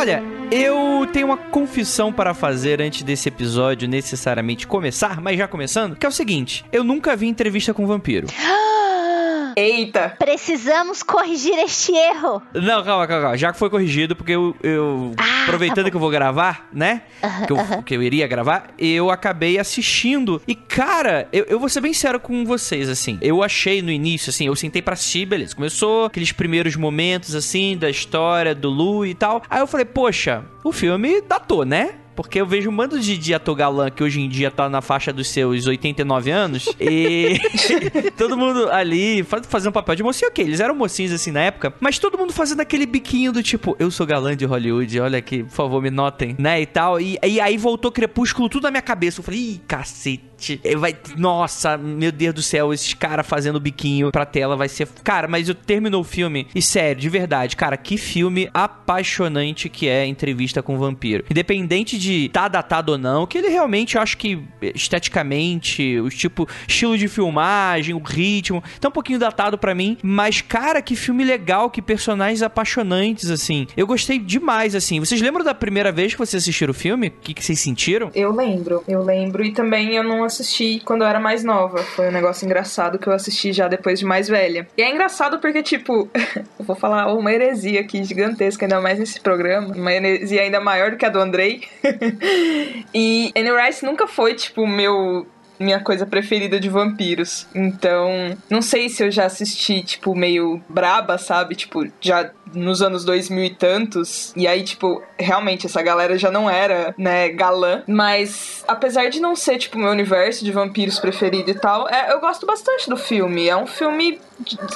Olha, eu tenho uma confissão para fazer antes desse episódio necessariamente começar, mas já começando, que é o seguinte: eu nunca vi entrevista com vampiro. Eita! Precisamos corrigir este erro. Não, calma, calma, calma. Já que foi corrigido, porque eu. eu Ah, aproveitando tá que eu vou gravar, né? que, eu, que eu iria gravar, eu acabei assistindo. E, cara, eu, eu vou ser bem sério com vocês, assim. Eu achei no início, assim, eu sentei pra assistir, beleza. Começou aqueles primeiros momentos, assim, da história do Lu e tal. Aí eu falei, poxa, o filme datou, né? Porque eu vejo um bando de, de ator galã que hoje em dia tá na faixa dos seus 89 anos. E todo mundo ali faz- fazendo papel de mocinho, ok. Eles eram mocinhos assim na época. Mas todo mundo fazendo aquele biquinho do tipo, eu sou galã de Hollywood, olha aqui, por favor, me notem, né? E tal. E, e aí voltou Crepúsculo tudo na minha cabeça. Eu falei, ih, cacete. Eh, Vai, nossa, meu Deus do céu, esses caras fazendo biquinho pra tela vai ser. Cara, mas eu terminou o filme. E sério, de verdade, cara, que filme apaixonante que é Entrevista com o Vampiro. Independente de tá datado ou não, que ele realmente eu acho que esteticamente, o tipo, estilo de filmagem, o ritmo, tá um pouquinho datado pra mim, mas cara, que filme legal, que personagens apaixonantes assim. Eu gostei demais assim. Vocês lembram da primeira vez que vocês assistiram o filme? O que, que vocês sentiram? Eu lembro, eu lembro. E também eu não assisti quando eu era mais nova. Foi um negócio engraçado que eu assisti já depois de mais velha. E é engraçado porque, tipo, eu vou falar uma heresia aqui gigantesca, ainda mais nesse programa. Uma heresia ainda maior do que a do Andrei. e Anne Rice nunca foi, tipo, meu minha coisa preferida de vampiros. Então, não sei se eu já assisti, tipo, meio braba, sabe? Tipo, já nos anos 2000 e tantos. E aí, tipo, realmente essa galera já não era, né, galã. Mas, apesar de não ser, tipo, meu universo de vampiros preferido e tal, é, eu gosto bastante do filme. É um filme.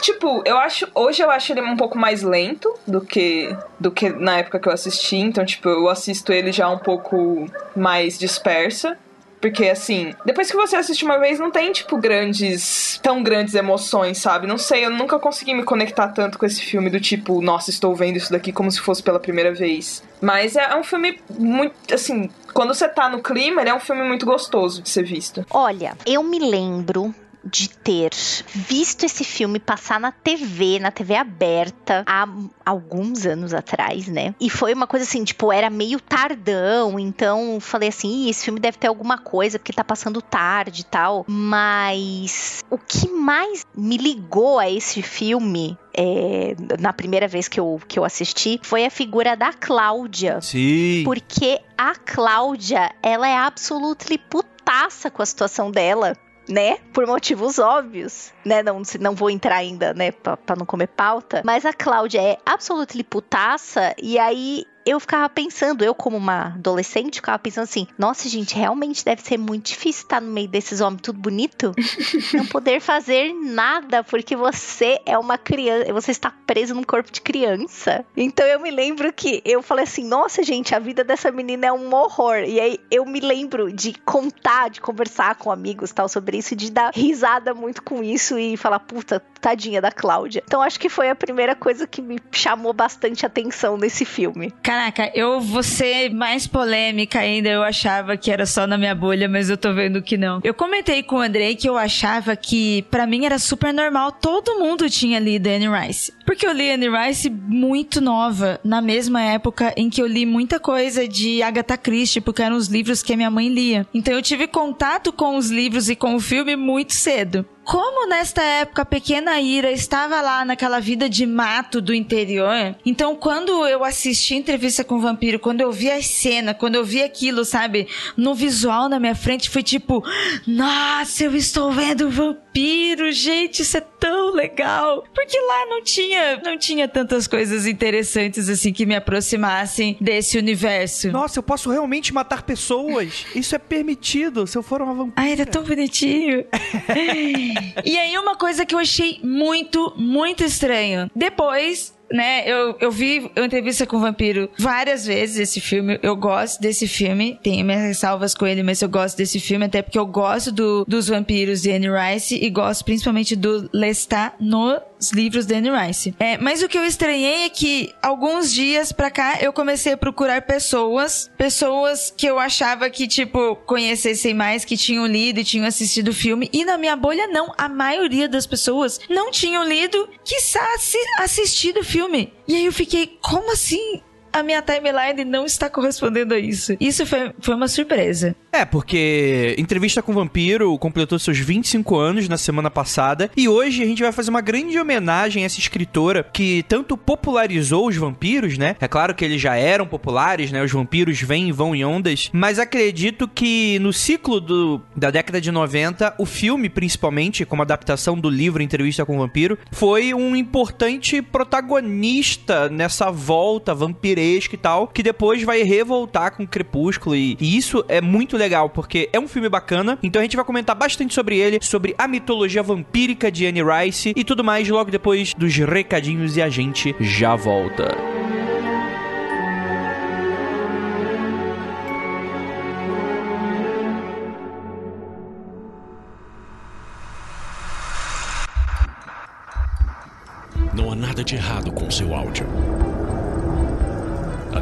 Tipo, eu acho. Hoje eu acho ele um pouco mais lento do que. do que na época que eu assisti. Então, tipo, eu assisto ele já um pouco mais dispersa. Porque, assim, depois que você assiste uma vez, não tem, tipo, grandes. tão grandes emoções, sabe? Não sei, eu nunca consegui me conectar tanto com esse filme do tipo, nossa, estou vendo isso daqui como se fosse pela primeira vez. Mas é, é um filme muito. assim, quando você tá no clima, ele é um filme muito gostoso de ser visto. Olha, eu me lembro de ter visto esse filme passar na TV, na TV aberta, há alguns anos atrás, né? E foi uma coisa assim, tipo, era meio tardão, então falei assim, "Ih, esse filme deve ter alguma coisa, porque tá passando tarde e tal. Mas o que mais me ligou a esse filme é, na primeira vez que eu, que eu assisti foi a figura da Cláudia. Sim. Porque a Cláudia, ela é absolutamente putaça com a situação dela. Né? Por motivos óbvios, né? Não, não vou entrar ainda, né? Pra, pra não comer pauta. Mas a Cláudia é absolutamente putaça. E aí eu ficava pensando, eu como uma adolescente, ficava pensando assim: nossa, gente, realmente deve ser muito difícil estar no meio desses homens tudo bonito. não poder fazer nada, porque você é uma criança, você está preso num corpo de criança. Então eu me lembro que eu falei assim: nossa, gente, a vida dessa menina é um horror. E aí eu me lembro de contar, de conversar com amigos tal sobre isso, de dar risada muito com isso e falar, puta, tadinha da Cláudia. Então acho que foi a primeira coisa que me chamou bastante atenção nesse filme. Caraca, eu vou ser mais polêmica ainda. Eu achava que era só na minha bolha, mas eu tô vendo que não. Eu comentei com o Andrei que eu achava que pra mim era super normal. Todo mundo tinha lido Anne Rice. Porque eu li Anne Rice muito nova, na mesma época em que eu li muita coisa de Agatha Christie, porque eram os livros que a minha mãe lia. Então eu tive contato com os livros e com o filme muito cedo. Como nesta época a pequena Ira estava lá naquela vida de mato do interior, então quando eu assisti entrevista com o vampiro, quando eu vi a cena, quando eu vi aquilo, sabe, no visual na minha frente, foi tipo, nossa, eu estou vendo o vampiro, gente, isso é tão legal. Porque lá não tinha, não tinha tantas coisas interessantes assim que me aproximassem desse universo. Nossa, eu posso realmente matar pessoas. Isso é permitido se eu for uma vampira. Ai, era tão bonitinho. e aí, uma coisa que eu achei muito, muito estranho. Depois, né, eu, eu vi a entrevista com o vampiro várias vezes esse filme. Eu gosto desse filme. Tenho minhas ressalvas com ele, mas eu gosto desse filme, até porque eu gosto do, dos vampiros de Anne Rice e gosto principalmente do Lestat nos livros de Anne Rice. É, mas o que eu estranhei é que alguns dias pra cá eu comecei a procurar pessoas, pessoas que eu achava que, tipo, conhecessem mais, que tinham lido e tinham assistido o filme. E na minha bolha, não. A maioria das pessoas não tinham lido, quiçá assi- assistido o filme. E aí eu fiquei, como assim? A minha timeline não está correspondendo a isso. Isso foi, foi uma surpresa. É, porque Entrevista com o Vampiro completou seus 25 anos na semana passada e hoje a gente vai fazer uma grande homenagem a essa escritora que tanto popularizou os vampiros, né? É claro que eles já eram populares, né? Os vampiros vêm e vão em ondas, mas acredito que no ciclo do, da década de 90, o filme, principalmente, como adaptação do livro Entrevista com o Vampiro, foi um importante protagonista nessa volta vampiresca e tal, que depois vai revoltar com o Crepúsculo e, e isso é muito legal, porque é um filme bacana, então a gente vai comentar bastante sobre ele, sobre a mitologia vampírica de Anne Rice e tudo mais logo depois dos recadinhos e a gente já volta. Não há nada de errado com seu áudio.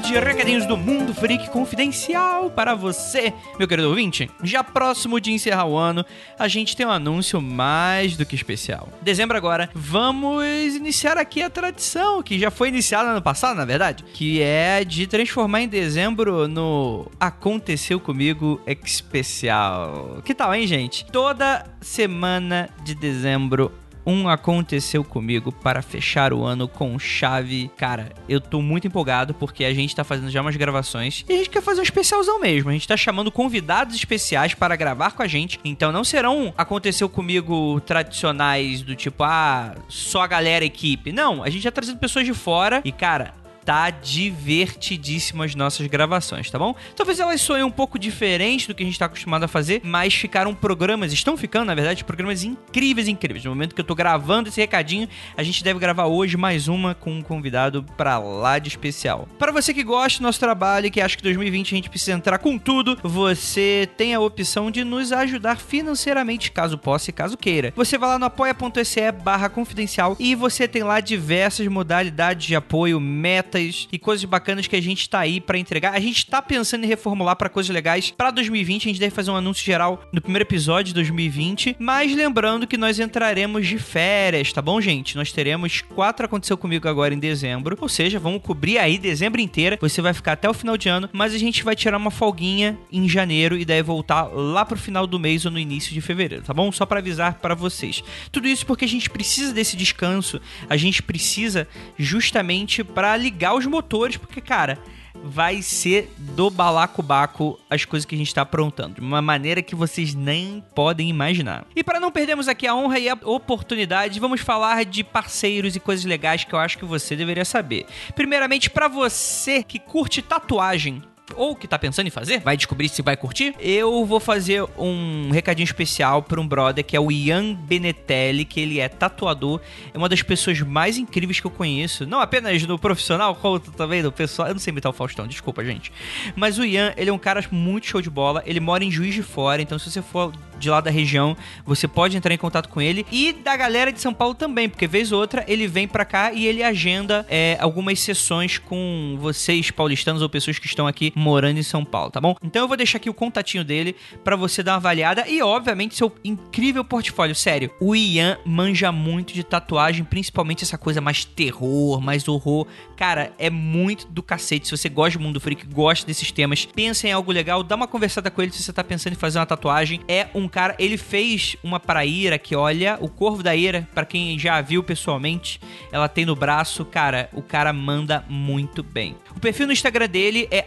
De recadinhos do Mundo Freak Confidencial para você, meu querido ouvinte. Já próximo de encerrar o ano, a gente tem um anúncio mais do que especial. Dezembro agora, vamos iniciar aqui a tradição, que já foi iniciada no ano passado, na verdade, que é de transformar em dezembro no Aconteceu Comigo Especial. Que tal, hein, gente? Toda semana de dezembro um aconteceu comigo para fechar o ano com chave. Cara, eu tô muito empolgado porque a gente tá fazendo já umas gravações e a gente quer fazer um especialzão mesmo. A gente tá chamando convidados especiais para gravar com a gente. Então não serão aconteceu comigo tradicionais do tipo, ah, só a galera equipe. Não, a gente tá trazendo pessoas de fora e, cara, tá divertidíssimo as nossas gravações, tá bom? Talvez elas soem um pouco diferentes do que a gente tá acostumado a fazer, mas ficaram programas, estão ficando, na verdade, programas incríveis, incríveis. No momento que eu tô gravando esse recadinho, a gente deve gravar hoje mais uma com um convidado pra lá de especial. Para você que gosta do nosso trabalho e que acha que 2020 a gente precisa entrar com tudo, você tem a opção de nos ajudar financeiramente, caso possa e caso queira. Você vai lá no apoia.se barra confidencial e você tem lá diversas modalidades de apoio, metas e coisas bacanas que a gente tá aí pra entregar. A gente tá pensando em reformular pra coisas legais pra 2020. A gente deve fazer um anúncio geral no primeiro episódio de 2020. Mas lembrando que nós entraremos de férias, tá bom, gente? Nós teremos quatro Aconteceu Comigo agora em dezembro. Ou seja, vamos cobrir aí dezembro inteira. Você vai ficar até o final de ano. Mas a gente vai tirar uma folguinha em janeiro e daí voltar lá pro final do mês ou no início de fevereiro, tá bom? Só pra avisar pra vocês. Tudo isso porque a gente precisa desse descanso. A gente precisa justamente pra ligar os motores, porque, cara, vai ser do balacobaco as coisas que a gente tá aprontando, de uma maneira que vocês nem podem imaginar. E para não perdermos aqui a honra e a oportunidade, vamos falar de parceiros e coisas legais que eu acho que você deveria saber. Primeiramente, para você que curte tatuagem, ou que tá pensando em fazer, vai descobrir se vai curtir. Eu vou fazer um recadinho especial para um brother que é o Ian Benetelli, que ele é tatuador, é uma das pessoas mais incríveis que eu conheço, não apenas no profissional, como também no pessoal. Eu não sei imitar o Faustão, desculpa, gente. Mas o Ian, ele é um cara muito show de bola, ele mora em Juiz de Fora, então se você for de lá da região, você pode entrar em contato com ele e da galera de São Paulo também, porque vez ou outra ele vem para cá e ele agenda é, algumas sessões com vocês paulistanos ou pessoas que estão aqui morando em São Paulo, tá bom? Então eu vou deixar aqui o contatinho dele para você dar uma avaliada e obviamente seu incrível portfólio, sério. O Ian manja muito de tatuagem, principalmente essa coisa mais terror, mais horror. Cara, é muito do cacete. Se você gosta do mundo freak, gosta desses temas, pensa em algo legal, dá uma conversada com ele se você tá pensando em fazer uma tatuagem. É um cara, ele fez uma pra Ira que olha, o Corvo da Ira, para quem já viu pessoalmente, ela tem no braço, cara, o cara manda muito bem. O perfil no Instagram dele é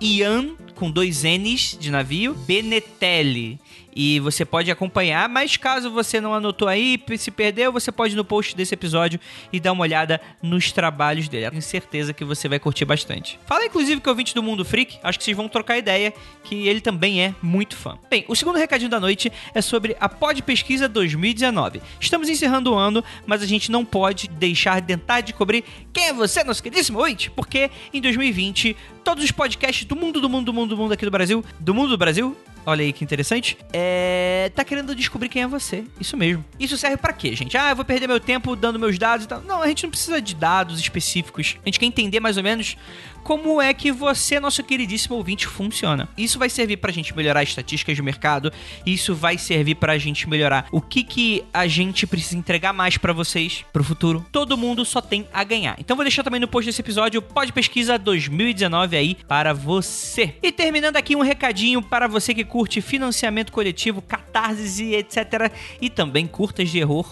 Ian com dois N's de navio, Benetelli. E você pode acompanhar, mas caso você não anotou aí, se perdeu, você pode ir no post desse episódio e dar uma olhada nos trabalhos dele. Tenho certeza que você vai curtir bastante. Fala inclusive que é ouvinte do Mundo Freak, acho que vocês vão trocar ideia, que ele também é muito fã. Bem, o segundo recadinho da noite é sobre a Pod Pesquisa 2019. Estamos encerrando o ano, mas a gente não pode deixar de tentar de cobrir quem é você, nosso queridíssimo ouvinte, porque em 2020 todos os podcasts do mundo, do mundo, do mundo, do mundo aqui do Brasil, do mundo do Brasil, Olha aí que interessante. É. Tá querendo descobrir quem é você. Isso mesmo. Isso serve para quê, gente? Ah, eu vou perder meu tempo dando meus dados e tal. Não, a gente não precisa de dados específicos. A gente quer entender mais ou menos como é que você, nosso queridíssimo ouvinte, funciona. Isso vai servir pra gente melhorar estatísticas do mercado, isso vai servir pra gente melhorar o que que a gente precisa entregar mais para vocês pro futuro. Todo mundo só tem a ganhar. Então vou deixar também no post desse episódio Pode Pesquisa 2019 aí para você. E terminando aqui um recadinho para você que curte financiamento coletivo, catarse e etc. E também curtas de erro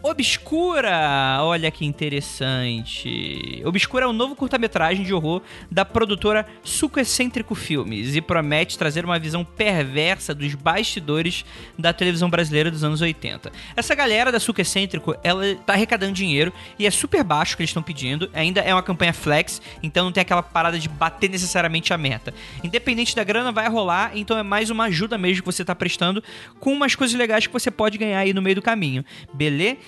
Obscura, olha que interessante. Obscura é um novo curta-metragem de horror da produtora Suco Excêntrico Filmes e promete trazer uma visão perversa dos bastidores da televisão brasileira dos anos 80. Essa galera da Suco Excêntrico, ela tá arrecadando dinheiro e é super baixo que eles estão pedindo. Ainda é uma campanha flex, então não tem aquela parada de bater necessariamente a meta. Independente da grana, vai rolar, então é mais uma ajuda mesmo que você tá prestando com umas coisas legais que você pode ganhar aí no meio do caminho. Beleza?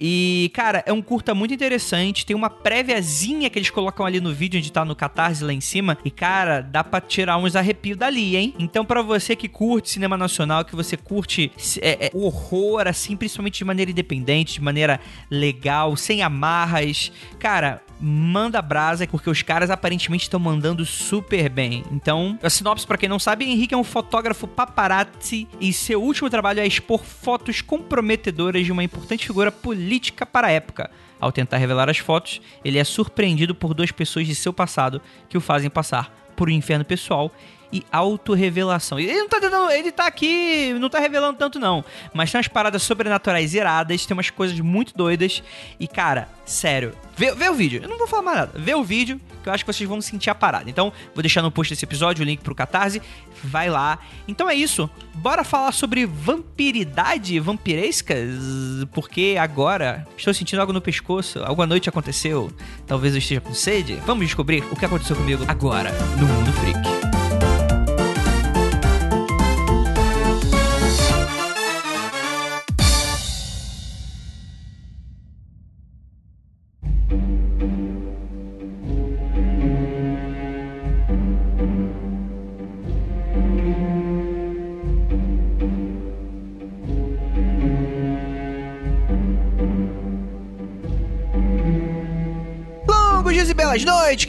E, cara, é um curta muito interessante. Tem uma préviazinha que eles colocam ali no vídeo, onde tá no Catarse lá em cima. E, cara, dá pra tirar uns arrepios dali, hein? Então, para você que curte cinema nacional, que você curte é, é, horror, assim, principalmente de maneira independente, de maneira legal, sem amarras, cara, manda brasa, porque os caras aparentemente estão mandando super bem. Então, a sinopse, para quem não sabe, Henrique é um fotógrafo paparazzi e seu último trabalho é expor fotos comprometedoras de uma importante figura política para a época. Ao tentar revelar as fotos, ele é surpreendido por duas pessoas de seu passado que o fazem passar por um inferno pessoal e autorrevelação. Ele não tá dando, ele tá aqui, não tá revelando tanto não, mas tem umas paradas sobrenaturais iradas, tem umas coisas muito doidas e cara, sério, vê, vê o vídeo. Eu não vou falar mais nada. Vê o vídeo que eu acho que vocês vão sentir a parada. Então, vou deixar no post desse episódio o link pro Catarse. Vai lá. Então é isso. Bora falar sobre vampiridade, vampirescas, porque agora estou sentindo algo no pescoço. Alguma noite aconteceu. Talvez eu esteja com sede. Vamos descobrir o que aconteceu comigo agora no Mundo Freak.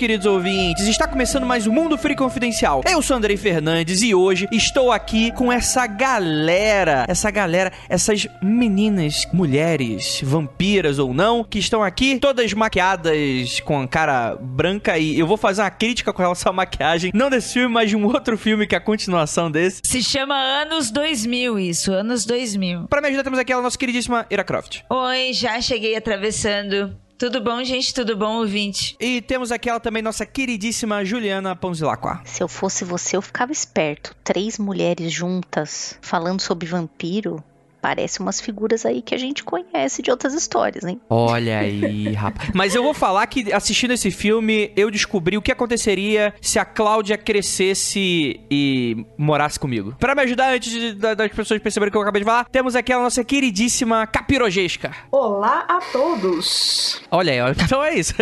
Queridos ouvintes. Está começando mais o um Mundo Free Confidencial. Eu sou Andrei Fernandes e hoje estou aqui com essa galera, essa galera, essas meninas, mulheres, vampiras ou não, que estão aqui todas maquiadas com a cara branca e eu vou fazer uma crítica com relação à maquiagem, não desse filme, mas de um outro filme que é a continuação desse. Se chama Anos 2000 isso, Anos 2000. Para me ajudar temos aqui a nossa queridíssima Ira Croft. Oi, já cheguei atravessando. Tudo bom, gente? Tudo bom, ouvinte? E temos aqui ela também, nossa queridíssima Juliana Ponzilacqua. Se eu fosse você, eu ficava esperto. Três mulheres juntas falando sobre vampiro parece umas figuras aí que a gente conhece de outras histórias, hein? Olha aí, rapaz. Mas eu vou falar que assistindo esse filme, eu descobri o que aconteceria se a Cláudia crescesse e morasse comigo. Para me ajudar antes de, das pessoas perceberem o que eu acabei de falar, temos aqui a nossa queridíssima Capirogesca. Olá a todos. Olha aí, então é isso.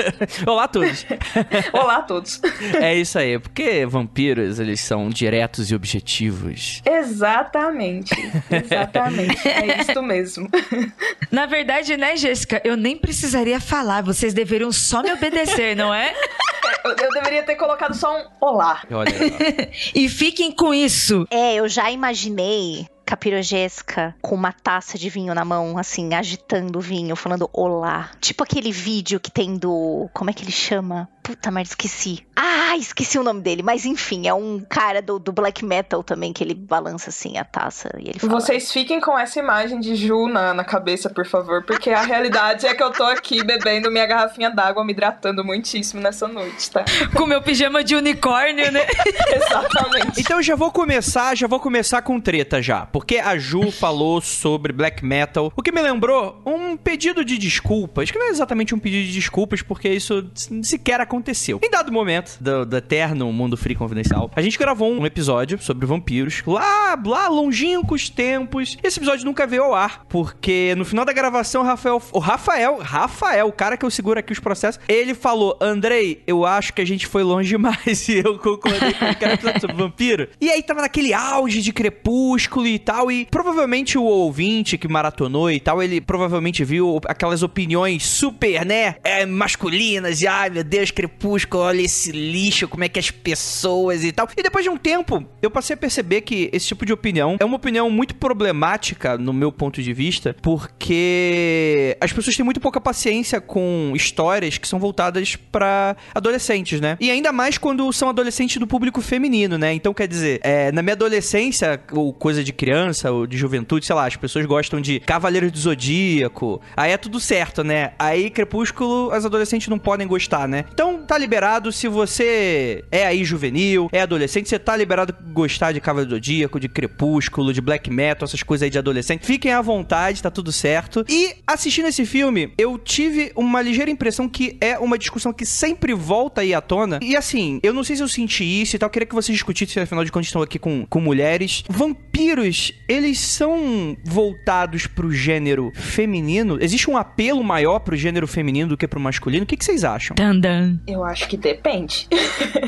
Olá a todos. Olá a todos. é isso aí, porque vampiros, eles são diretos e objetivos. Exatamente. Exatamente. É isso mesmo. Na verdade, né, Jéssica? Eu nem precisaria falar. Vocês deveriam só me obedecer, não é? Eu, eu deveria ter colocado só um olá. Olha. e fiquem com isso. É, eu já imaginei capirogesca com uma taça de vinho na mão, assim, agitando o vinho, falando olá. Tipo aquele vídeo que tem do. Como é que ele chama? Puta merda, esqueci. Ah, esqueci o nome dele. Mas enfim, é um cara do, do black metal também que ele balança assim a taça e ele fala. Vocês fiquem com essa imagem de Ju na, na cabeça, por favor, porque a realidade é que eu tô aqui bebendo minha garrafinha d'água, me hidratando muitíssimo nessa noite, tá? Com meu pijama de unicórnio, né? Exatamente. Então já vou começar, já vou começar com treta já porque a Ju falou sobre black metal, o que me lembrou um pedido de desculpas, que não é exatamente um pedido de desculpas, porque isso sequer aconteceu. Em dado momento do, do eterno Mundo Free Confidencial, a gente gravou um episódio sobre vampiros, lá, lá, longínquos tempos. Esse episódio nunca veio ao ar, porque no final da gravação, o Rafael, o Rafael, Rafael, o cara que eu seguro aqui os processos, ele falou, Andrei, eu acho que a gente foi longe demais, e eu concordei com o episódio sobre vampiro. E aí tava naquele auge de crepúsculo e tal, e provavelmente o ouvinte que maratonou e tal, ele provavelmente viu aquelas opiniões super, né, é, masculinas, e ai meu Deus, crepúsculo, olha esse lixo, como é que as pessoas e tal. E depois de um tempo, eu passei a perceber que esse tipo de opinião é uma opinião muito problemática no meu ponto de vista, porque as pessoas têm muito pouca paciência com histórias que são voltadas para adolescentes, né? E ainda mais quando são adolescentes do público feminino, né? Então, quer dizer, é, na minha adolescência, ou coisa de criança, ou de juventude, sei lá, as pessoas gostam de Cavaleiros do Zodíaco, aí é tudo certo, né? Aí, Crepúsculo, as adolescentes não podem gostar, né? Então, tá liberado se você é aí juvenil, é adolescente, você tá liberado gostar de Cavaleiro do Zodíaco, de Crepúsculo, de Black Metal, essas coisas aí de adolescente. Fiquem à vontade, tá tudo certo. E assistindo esse filme, eu tive uma ligeira impressão que é uma discussão que sempre volta aí à tona. E assim, eu não sei se eu senti isso e tal, queria que vocês discutissem, afinal de contas, estão aqui com, com mulheres. Vampiros, eles são voltados pro gênero feminino? Existe um apelo maior pro gênero feminino do que pro masculino? O que, que vocês acham? Dandan. Eu acho que depende.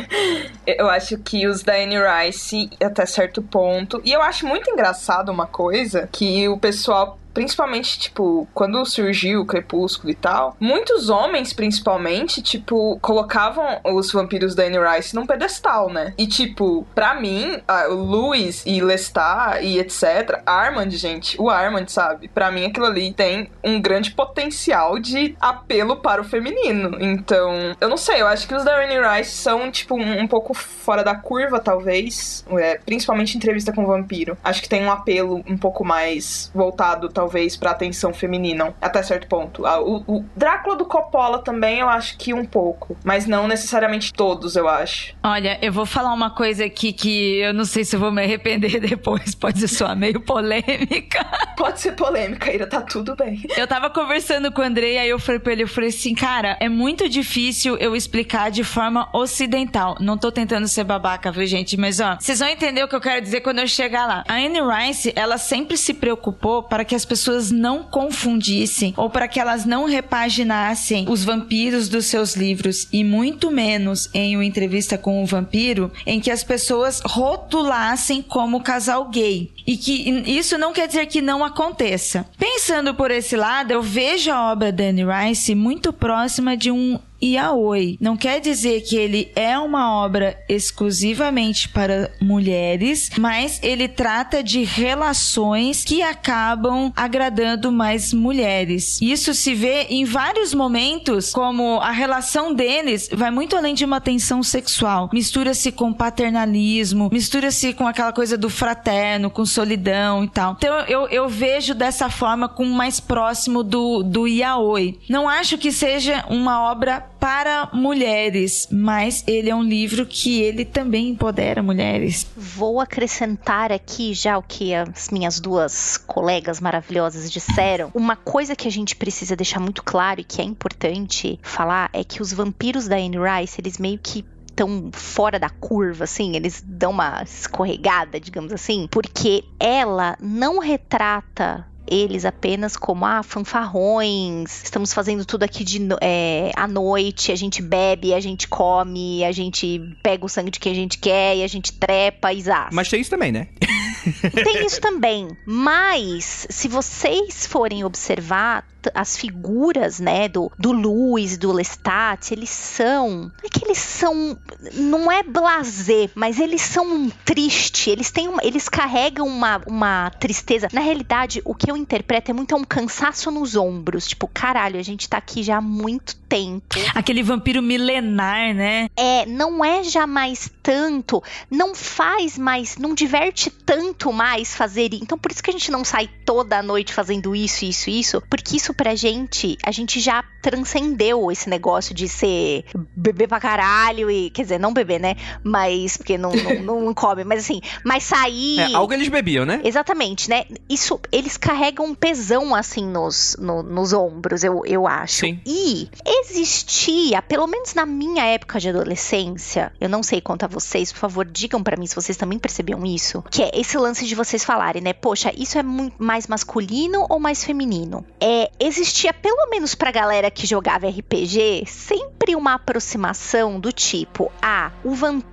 eu acho que os da Anne Rice, até certo ponto. E eu acho muito engraçado uma coisa que o pessoal principalmente, tipo, quando surgiu o Crepúsculo e tal, muitos homens, principalmente, tipo, colocavam os vampiros da Anne Rice num pedestal, né? E, tipo, pra mim, o Louis e Lestat e etc., Armand, gente, o Armand, sabe? Pra mim, aquilo ali tem um grande potencial de apelo para o feminino. Então, eu não sei, eu acho que os da Anne Rice são, tipo, um, um pouco fora da curva, talvez, é, principalmente entrevista com o vampiro. Acho que tem um apelo um pouco mais voltado, talvez, pra atenção feminina, até certo ponto. O, o Drácula do Coppola também, eu acho que um pouco, mas não necessariamente todos, eu acho. Olha, eu vou falar uma coisa aqui que eu não sei se eu vou me arrepender depois, pode soar meio polêmica. Pode ser polêmica, Ira, tá tudo bem. Eu tava conversando com o Andrei, aí eu falei pra ele, eu falei assim, cara, é muito difícil eu explicar de forma ocidental. Não tô tentando ser babaca, viu, gente? Mas, ó, vocês vão entender o que eu quero dizer quando eu chegar lá. A Anne Rice, ela sempre se preocupou para que as pessoas não confundissem ou para que elas não repaginassem os vampiros dos seus livros e muito menos em uma entrevista com o vampiro em que as pessoas rotulassem como casal gay. E que isso não quer dizer que não aconteça. Pensando por esse lado, eu vejo a obra da Anne Rice muito próxima de um yaoi. Não quer dizer que ele é uma obra exclusivamente para mulheres, mas ele trata de relações que acabam agradando mais mulheres. Isso se vê em vários momentos, como a relação deles vai muito além de uma tensão sexual. Mistura-se com paternalismo, mistura-se com aquela coisa do fraterno, com solidão e tal. Então eu, eu vejo dessa forma como mais próximo do, do yaoi. Não acho que seja uma obra para mulheres, mas ele é um livro que ele também empodera mulheres. Vou acrescentar aqui já o que as minhas duas colegas maravilhosas disseram. Uma coisa que a gente precisa deixar muito claro e que é importante falar é que os vampiros da Anne Rice, eles meio que tão fora da curva, assim, eles dão uma escorregada, digamos assim, porque ela não retrata eles apenas como ah, fanfarrões, estamos fazendo tudo aqui de é, à noite, a gente bebe, a gente come, a gente pega o sangue de quem a gente quer e a gente trepa e zaz. Mas tem isso também, né? Tem isso também. Mas, se vocês forem observar as figuras, né, do, do Luiz, do Lestat, eles são. Não é que eles são. Não é blazer, mas eles são um triste. Eles têm uma, Eles carregam uma, uma tristeza. Na realidade, o que eu interpreto é muito um cansaço nos ombros. Tipo, caralho, a gente tá aqui já há muito tempo. Aquele vampiro milenar, né? É, não é já mais tanto, não faz mais, não diverte tanto mais fazer. Então, por isso que a gente não sai toda a noite fazendo isso, isso, isso, porque isso isso pra gente, a gente já transcendeu esse negócio de ser bebê pra caralho e. Quer dizer, não beber, né? Mas. Porque não, não, não come, mas assim. Mas sair. É, algo eles bebiam, né? Exatamente, né? Isso, eles carregam um pesão assim nos, no, nos ombros, eu, eu acho. Sim. E existia, pelo menos na minha época de adolescência, eu não sei quanto a vocês, por favor, digam para mim se vocês também percebiam isso, que é esse lance de vocês falarem, né? Poxa, isso é muito mais masculino ou mais feminino? É, existia pelo menos pra galera que jogava RPG, sempre uma aproximação do tipo, ah, o vampiro,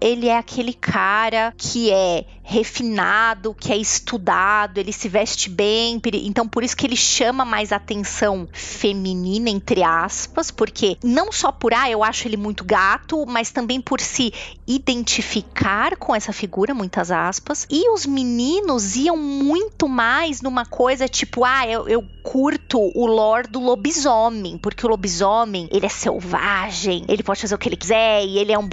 ele é aquele cara que é refinado, que é estudado, ele se veste bem, então por isso que ele chama mais atenção feminina, entre aspas, porque não só por, ah, eu acho ele muito gato, mas também por se identificar com essa figura, muitas aspas, e os meninos iam muito mais numa coisa tipo, ah, eu, eu curto o lore do lobisomem, porque o lobisomem, ele é selvagem, ele pode fazer o que ele quiser, e ele é um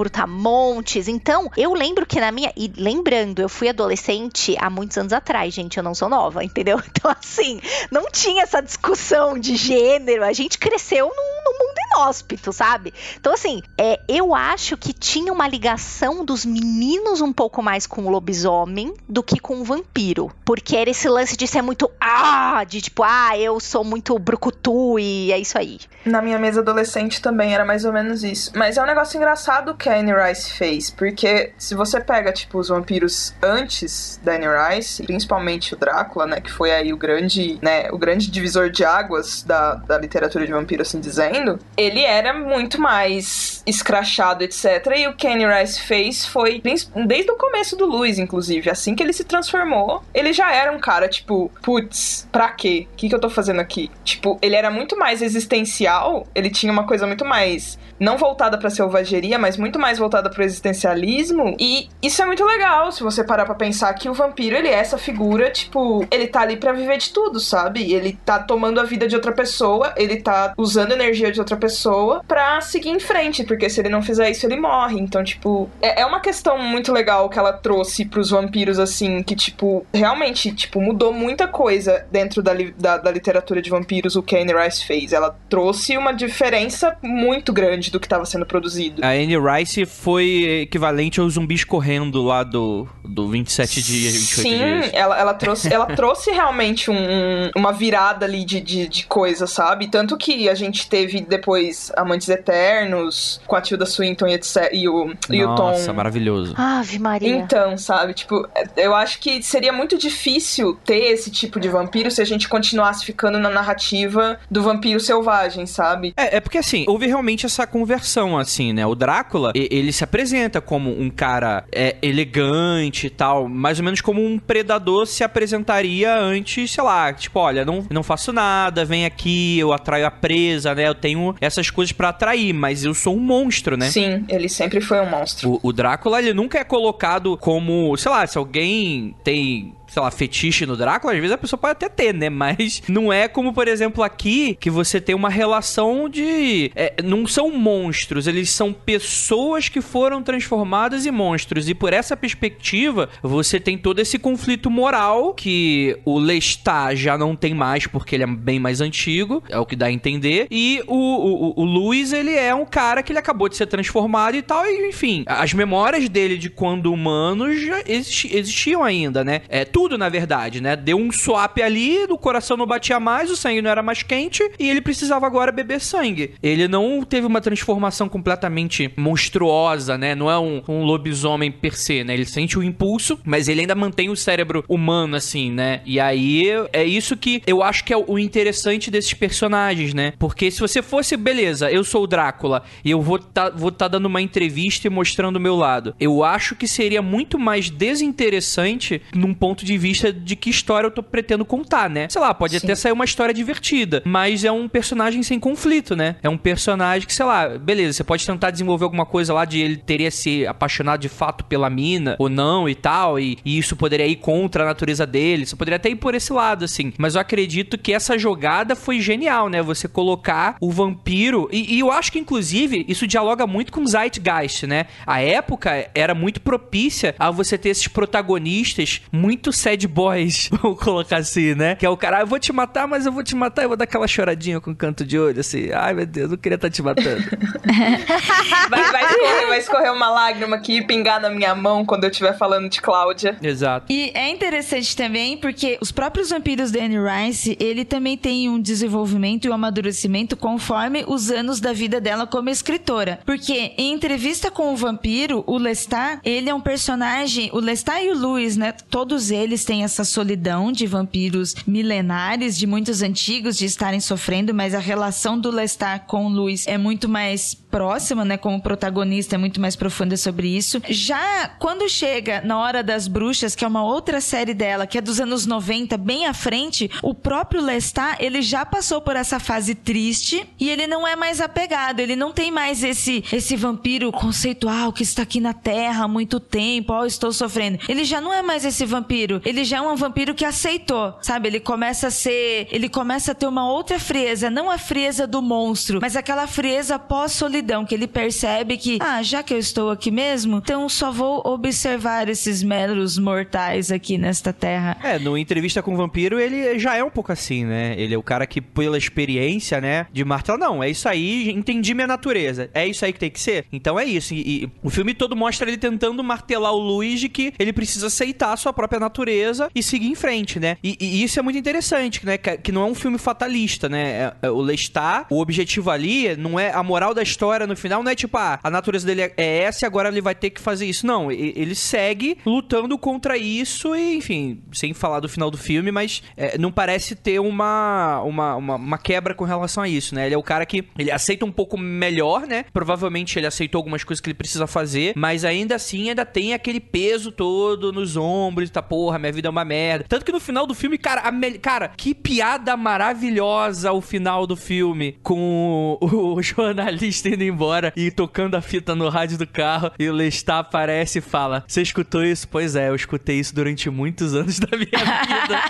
então eu lembro que na minha, e lembrando, eu fui adolescente há muitos anos atrás, gente, eu não sou nova, entendeu? Então, assim, não tinha essa discussão de gênero, a gente cresceu num, mundo inóspito, sabe? Então, assim, é, eu acho que tinha uma ligação dos meninos um pouco mais com o lobisomem do que com o vampiro. Porque era esse lance de ser muito, ah, de tipo, ah, eu sou muito brucutu e é isso aí. Na minha mesa adolescente também era mais ou menos isso. Mas é um negócio engraçado que a Anne Rice fez, porque se você pega, tipo, os vampiros antes da Anne Rice, principalmente o Drácula, né, que foi aí o grande, né, o grande divisor de águas da, da literatura de vampiro, assim dizendo, ele era muito mais escrachado, etc. E o Anne Rice fez foi, desde o começo do Luiz, inclusive, assim que ele se transformou, ele já era um cara, tipo, putz, pra quê? O que, que eu tô fazendo aqui? Tipo, ele era muito mais existencial ele tinha uma coisa muito mais não voltada para selvageria, mas muito mais voltada para o existencialismo. E isso é muito legal, se você parar para pensar que o vampiro, ele é essa figura, tipo, ele tá ali para viver de tudo, sabe? Ele tá tomando a vida de outra pessoa, ele tá usando a energia de outra pessoa para seguir em frente, porque se ele não fizer isso, ele morre. Então, tipo, é, é uma questão muito legal que ela trouxe pros vampiros, assim, que, tipo, realmente, tipo, mudou muita coisa dentro da, da, da literatura de vampiros, o que a Anne Rice fez. Ela trouxe uma diferença muito grande do que estava sendo produzido. A Anne Rice foi equivalente aos zumbis correndo lá do, do 27 dias, 28 Sim, dias. Sim, ela, ela, trouxe, ela trouxe realmente um, uma virada ali de, de, de, coisa, sabe? Tanto que a gente teve depois Amantes Eternos, com a Tilda Swinton e, etc, e, o, e o Tom. Nossa, maravilhoso. Ave Maria. Então, sabe? Tipo, eu acho que seria muito difícil ter esse tipo de vampiro se a gente continuasse ficando na narrativa do vampiro selvagem, sabe? É, é porque assim, houve realmente essa conversão, assim, né? O Drácula, ele se apresenta como um cara é, elegante e tal, mais ou menos como um predador se apresentaria antes, sei lá, tipo, olha, não, não faço nada, vem aqui, eu atraio a presa, né? Eu tenho essas coisas para atrair, mas eu sou um monstro, né? Sim, ele sempre foi um monstro. O, o Drácula, ele nunca é colocado como, sei lá, se alguém tem sei lá, fetiche no Drácula, às vezes a pessoa pode até ter, né? Mas não é como, por exemplo, aqui, que você tem uma relação de. É, não são monstros, eles são pessoas que foram transformadas em monstros. E por essa perspectiva, você tem todo esse conflito moral que o Lestat já não tem mais, porque ele é bem mais antigo, é o que dá a entender. E o, o, o Luiz, ele é um cara que ele acabou de ser transformado e tal, e enfim, as memórias dele de quando humanos já existiam ainda, né? É, tudo, na verdade, né? Deu um swap ali, o coração não batia mais, o sangue não era mais quente e ele precisava agora beber sangue. Ele não teve uma transformação completamente monstruosa, né? Não é um, um lobisomem per se, né? Ele sente o impulso, mas ele ainda mantém o cérebro humano, assim, né? E aí é isso que eu acho que é o interessante desses personagens, né? Porque se você fosse, beleza, eu sou o Drácula e eu vou tá, vou tá dando uma entrevista e mostrando o meu lado. Eu acho que seria muito mais desinteressante num ponto de de vista de que história eu tô pretendo contar, né? Sei lá, pode Sim. até sair uma história divertida, mas é um personagem sem conflito, né? É um personagem que, sei lá, beleza, você pode tentar desenvolver alguma coisa lá de ele teria se apaixonado de fato pela mina ou não e tal, e, e isso poderia ir contra a natureza dele, você poderia até ir por esse lado, assim. Mas eu acredito que essa jogada foi genial, né? Você colocar o vampiro, e, e eu acho que, inclusive, isso dialoga muito com Zeitgeist, né? A época era muito propícia a você ter esses protagonistas muito sad boys, vamos colocar assim, né? Que é o cara, ah, eu vou te matar, mas eu vou te matar, eu vou dar aquela choradinha com canto de olho, assim. Ai, meu Deus, não queria estar tá te matando. vai, vai, escorrer, vai escorrer uma lágrima aqui e pingar na minha mão quando eu estiver falando de Cláudia. Exato. E é interessante também porque os próprios vampiros da Anne Rice, ele também tem um desenvolvimento e um amadurecimento conforme os anos da vida dela como escritora. Porque em entrevista com o vampiro, o Lestat, ele é um personagem, o Lestat e o Louis, né? Todos eles têm essa solidão de vampiros milenares, de muitos antigos, de estarem sofrendo, mas a relação do Lestat com o Louis é muito mais próxima, né? Como protagonista, é muito mais profunda sobre isso. Já quando chega na Hora das Bruxas, que é uma outra série dela, que é dos anos 90, bem à frente, o próprio Lestat, ele já passou por essa fase triste e ele não é mais apegado, ele não tem mais esse esse vampiro conceitual que está aqui na Terra há muito tempo, ó, oh, estou sofrendo. Ele já não é mais esse vampiro, ele já é um vampiro que aceitou, sabe? Ele começa a ser, ele começa a ter uma outra frieza, não a frieza do monstro, mas aquela frieza pós-solidão que ele percebe que, ah, já que eu estou aqui mesmo, então só vou observar esses meros mortais aqui nesta terra. É, no entrevista com o vampiro, ele já é um pouco assim, né? Ele é o cara que, pela experiência, né, de martelo, não, é isso aí, entendi minha natureza. É isso aí que tem que ser. Então é isso. E, e o filme todo mostra ele tentando martelar o Luigi que ele precisa aceitar a sua própria natureza e seguir em frente, né? E, e isso é muito interessante, né? Que, que, não é um filme fatalista, né? É, é, o Lestat, o objetivo ali não é a moral da história no final, não é tipo, ah, a natureza dele é, essa e agora ele vai ter que fazer isso. Não, ele segue lutando contra isso e, enfim, sem falar do final do filme, mas é, não parece ter uma, uma, uma, uma, quebra com relação a isso, né? Ele é o cara que ele aceita um pouco melhor, né? Provavelmente ele aceitou algumas coisas que ele precisa fazer, mas ainda assim ainda tem aquele peso todo nos ombros, tá porra, minha vida é uma merda. Tanto que no final do filme, cara, me... cara, que piada maravilhosa o final do filme com o, o jornalista indo embora e tocando a fita no rádio do carro e o Lestat aparece e fala: Você escutou isso? Pois é, eu escutei isso durante muitos anos da minha vida.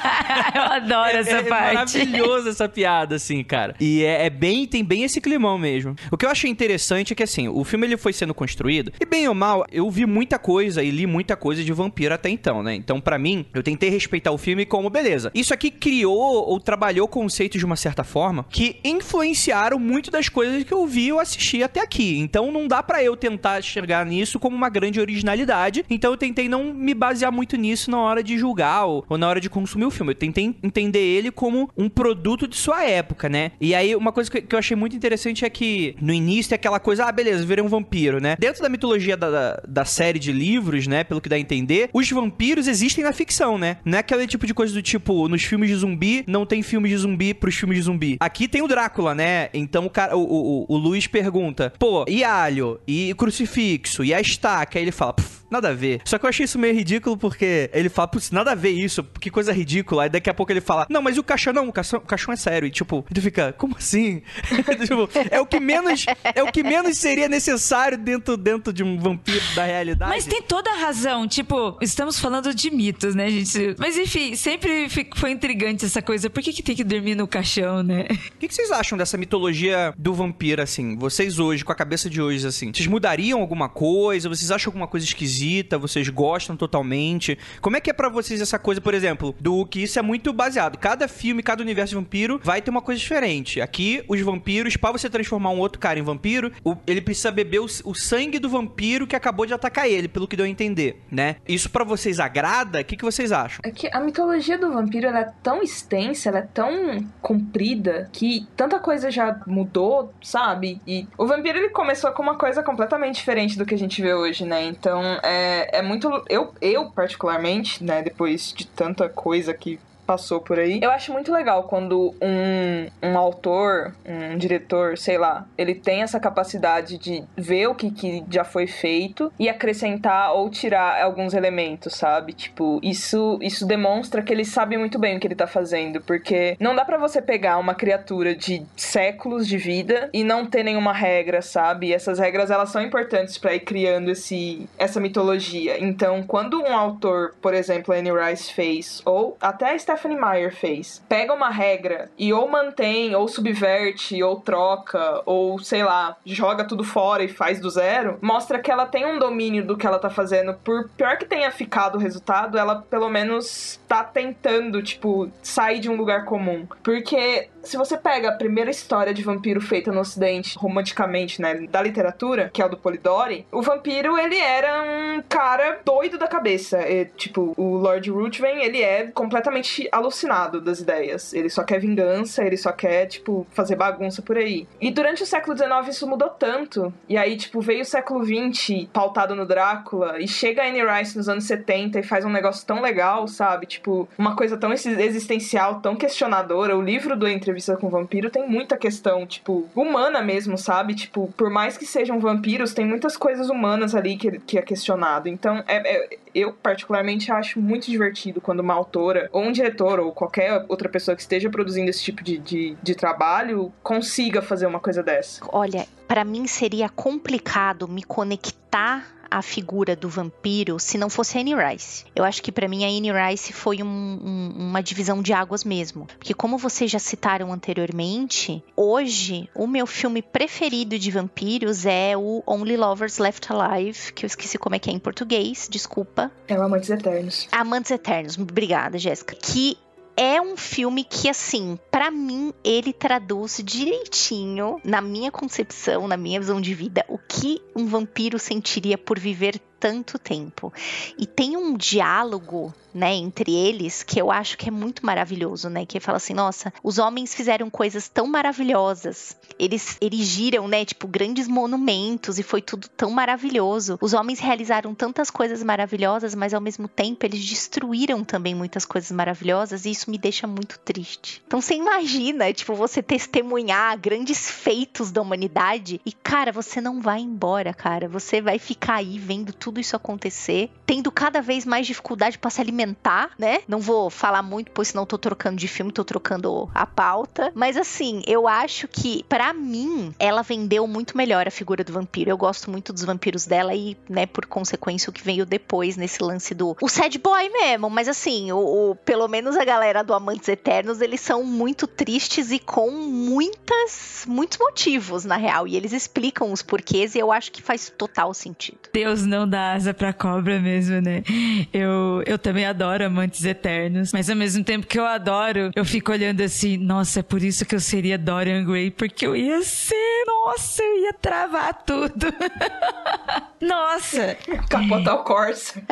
eu adoro é, essa é, parte. É maravilhoso essa piada, assim, cara. E é, é, bem, tem bem esse climão mesmo. O que eu achei interessante é que, assim, o filme ele foi sendo construído, e bem ou mal, eu vi muita coisa e li muita coisa de vampiro até então, né? Então, para mim, eu tentei respeitar o filme como, beleza, isso aqui criou ou trabalhou conceitos de uma certa forma que influenciaram muito das coisas que eu vi ou assisti até aqui. Então, não dá para eu tentar chegar nisso como uma grande originalidade. Então, eu tentei não me basear muito nisso na hora de julgar ou, ou na hora de consumir o filme. Eu tentei entender ele como um produto de sua época, né? E aí, uma coisa que, eu achei muito interessante é que no início é aquela coisa, ah, beleza, virei um vampiro, né? Dentro da mitologia da, da, da série de livros, né? Pelo que dá a entender, os vampiros existem na ficção, né? Não é aquele tipo de coisa do tipo, nos filmes de zumbi, não tem filme de zumbi pros filmes de zumbi. Aqui tem o Drácula, né? Então o cara, o, o, o Luiz pergunta, pô, e alho? E crucifixo? E a estaca? Aí ele fala, nada a ver. Só que eu achei isso meio ridículo porque ele fala, putz, nada a ver isso, que coisa ridícula. Aí daqui a pouco ele fala, não, mas o caixão não, o caixão, o caixão é sério. E tipo, tu fica, como assim? tipo, é o que menos é o que menos seria necessário dentro, dentro de um vampiro da realidade. Mas tem toda a razão. Tipo, estamos falando de mitos, né, gente? Mas enfim, sempre foi intrigante essa coisa. Por que, que tem que dormir no caixão, né? O que, que vocês acham dessa mitologia do vampiro, assim? Vocês hoje, com a cabeça de hoje, assim, vocês mudariam alguma coisa? Vocês acham alguma coisa esquisita? Vocês gostam totalmente? Como é que é para vocês essa coisa, por exemplo, do que isso é muito baseado? Cada filme, cada universo de vampiro vai ter uma coisa diferente. Aqui, os vampiros, para você transformar um outro cara em vampiro, ele precisa beber o, o sangue do vampiro que acabou de atacar ele, pelo que deu a entender, né? Isso para vocês agrada? O que, que vocês acham? É que a mitologia do vampiro ela é tão extensa, ela é tão comprida que tanta coisa já mudou, sabe? E o vampiro ele começou com uma coisa completamente diferente do que a gente vê hoje, né? Então é, é muito. Eu, eu, particularmente, né, depois de tanta coisa que passou por aí. Eu acho muito legal quando um, um autor, um diretor, sei lá, ele tem essa capacidade de ver o que, que já foi feito e acrescentar ou tirar alguns elementos, sabe? Tipo, isso, isso demonstra que ele sabe muito bem o que ele tá fazendo, porque não dá para você pegar uma criatura de séculos de vida e não ter nenhuma regra, sabe? E essas regras elas são importantes para ir criando esse essa mitologia. Então, quando um autor, por exemplo, Anne Rice fez ou até a Stephanie Meyer fez. Pega uma regra e ou mantém, ou subverte, ou troca, ou sei lá, joga tudo fora e faz do zero, mostra que ela tem um domínio do que ela tá fazendo. Por pior que tenha ficado o resultado, ela pelo menos tá tentando, tipo, sair de um lugar comum. Porque se você pega a primeira história de vampiro feita no ocidente, romanticamente, né, da literatura, que é o do Polidori, o vampiro, ele era um cara doido da cabeça. E, tipo, o Lord Ruthven, ele é completamente alucinado das ideias. Ele só quer vingança, ele só quer, tipo, fazer bagunça por aí. E durante o século XIX isso mudou tanto. E aí, tipo, veio o século XX pautado no Drácula, e chega a Anne Rice nos anos 70 e faz um negócio tão legal, sabe? Tipo, uma coisa tão existencial, tão questionadora. O livro do Entrevista com Vampiro tem muita questão, tipo, humana mesmo, sabe? Tipo, por mais que sejam vampiros, tem muitas coisas humanas ali que, que é questionado. Então, é, é, eu particularmente acho muito divertido quando uma autora, ou um diretor, ou qualquer outra pessoa que esteja produzindo esse tipo de, de, de trabalho, consiga fazer uma coisa dessa. Olha, para mim seria complicado me conectar a figura do vampiro se não fosse a Anne Rice. Eu acho que para mim a Anne Rice foi um, um, uma divisão de águas mesmo. Porque como vocês já citaram anteriormente, hoje o meu filme preferido de vampiros é o Only Lovers Left Alive, que eu esqueci como é que é em português, desculpa. É o Amantes Eternos. Amantes Eternos, obrigada, Jéssica. Que é um filme que, assim, para mim, ele traduz direitinho, na minha concepção, na minha visão de vida, o que um vampiro sentiria por viver tanto tempo. E tem um diálogo, né, entre eles que eu acho que é muito maravilhoso, né? Que fala assim: nossa, os homens fizeram coisas tão maravilhosas. Eles erigiram, né, tipo, grandes monumentos e foi tudo tão maravilhoso. Os homens realizaram tantas coisas maravilhosas, mas ao mesmo tempo eles destruíram também muitas coisas maravilhosas e isso me deixa muito triste. Então você imagina, tipo, você testemunhar grandes feitos da humanidade e, cara, você não vai embora, cara. Você vai ficar aí vendo tudo tudo isso acontecer, tendo cada vez mais dificuldade para se alimentar, né? Não vou falar muito, pois senão tô trocando de filme, tô trocando a pauta. Mas assim, eu acho que, para mim, ela vendeu muito melhor a figura do vampiro. Eu gosto muito dos vampiros dela e, né, por consequência, o que veio depois nesse lance do. O sad boy mesmo, mas assim, o, o pelo menos a galera do Amantes Eternos, eles são muito tristes e com muitas. muitos motivos, na real. E eles explicam os porquês e eu acho que faz total sentido. Deus não dá dá asa pra cobra mesmo, né? Eu, eu também adoro Amantes Eternos, mas ao mesmo tempo que eu adoro, eu fico olhando assim, nossa, é por isso que eu seria Dorian Gray, porque eu ia ser, nossa, eu ia travar tudo. nossa! Capotar o Corsa.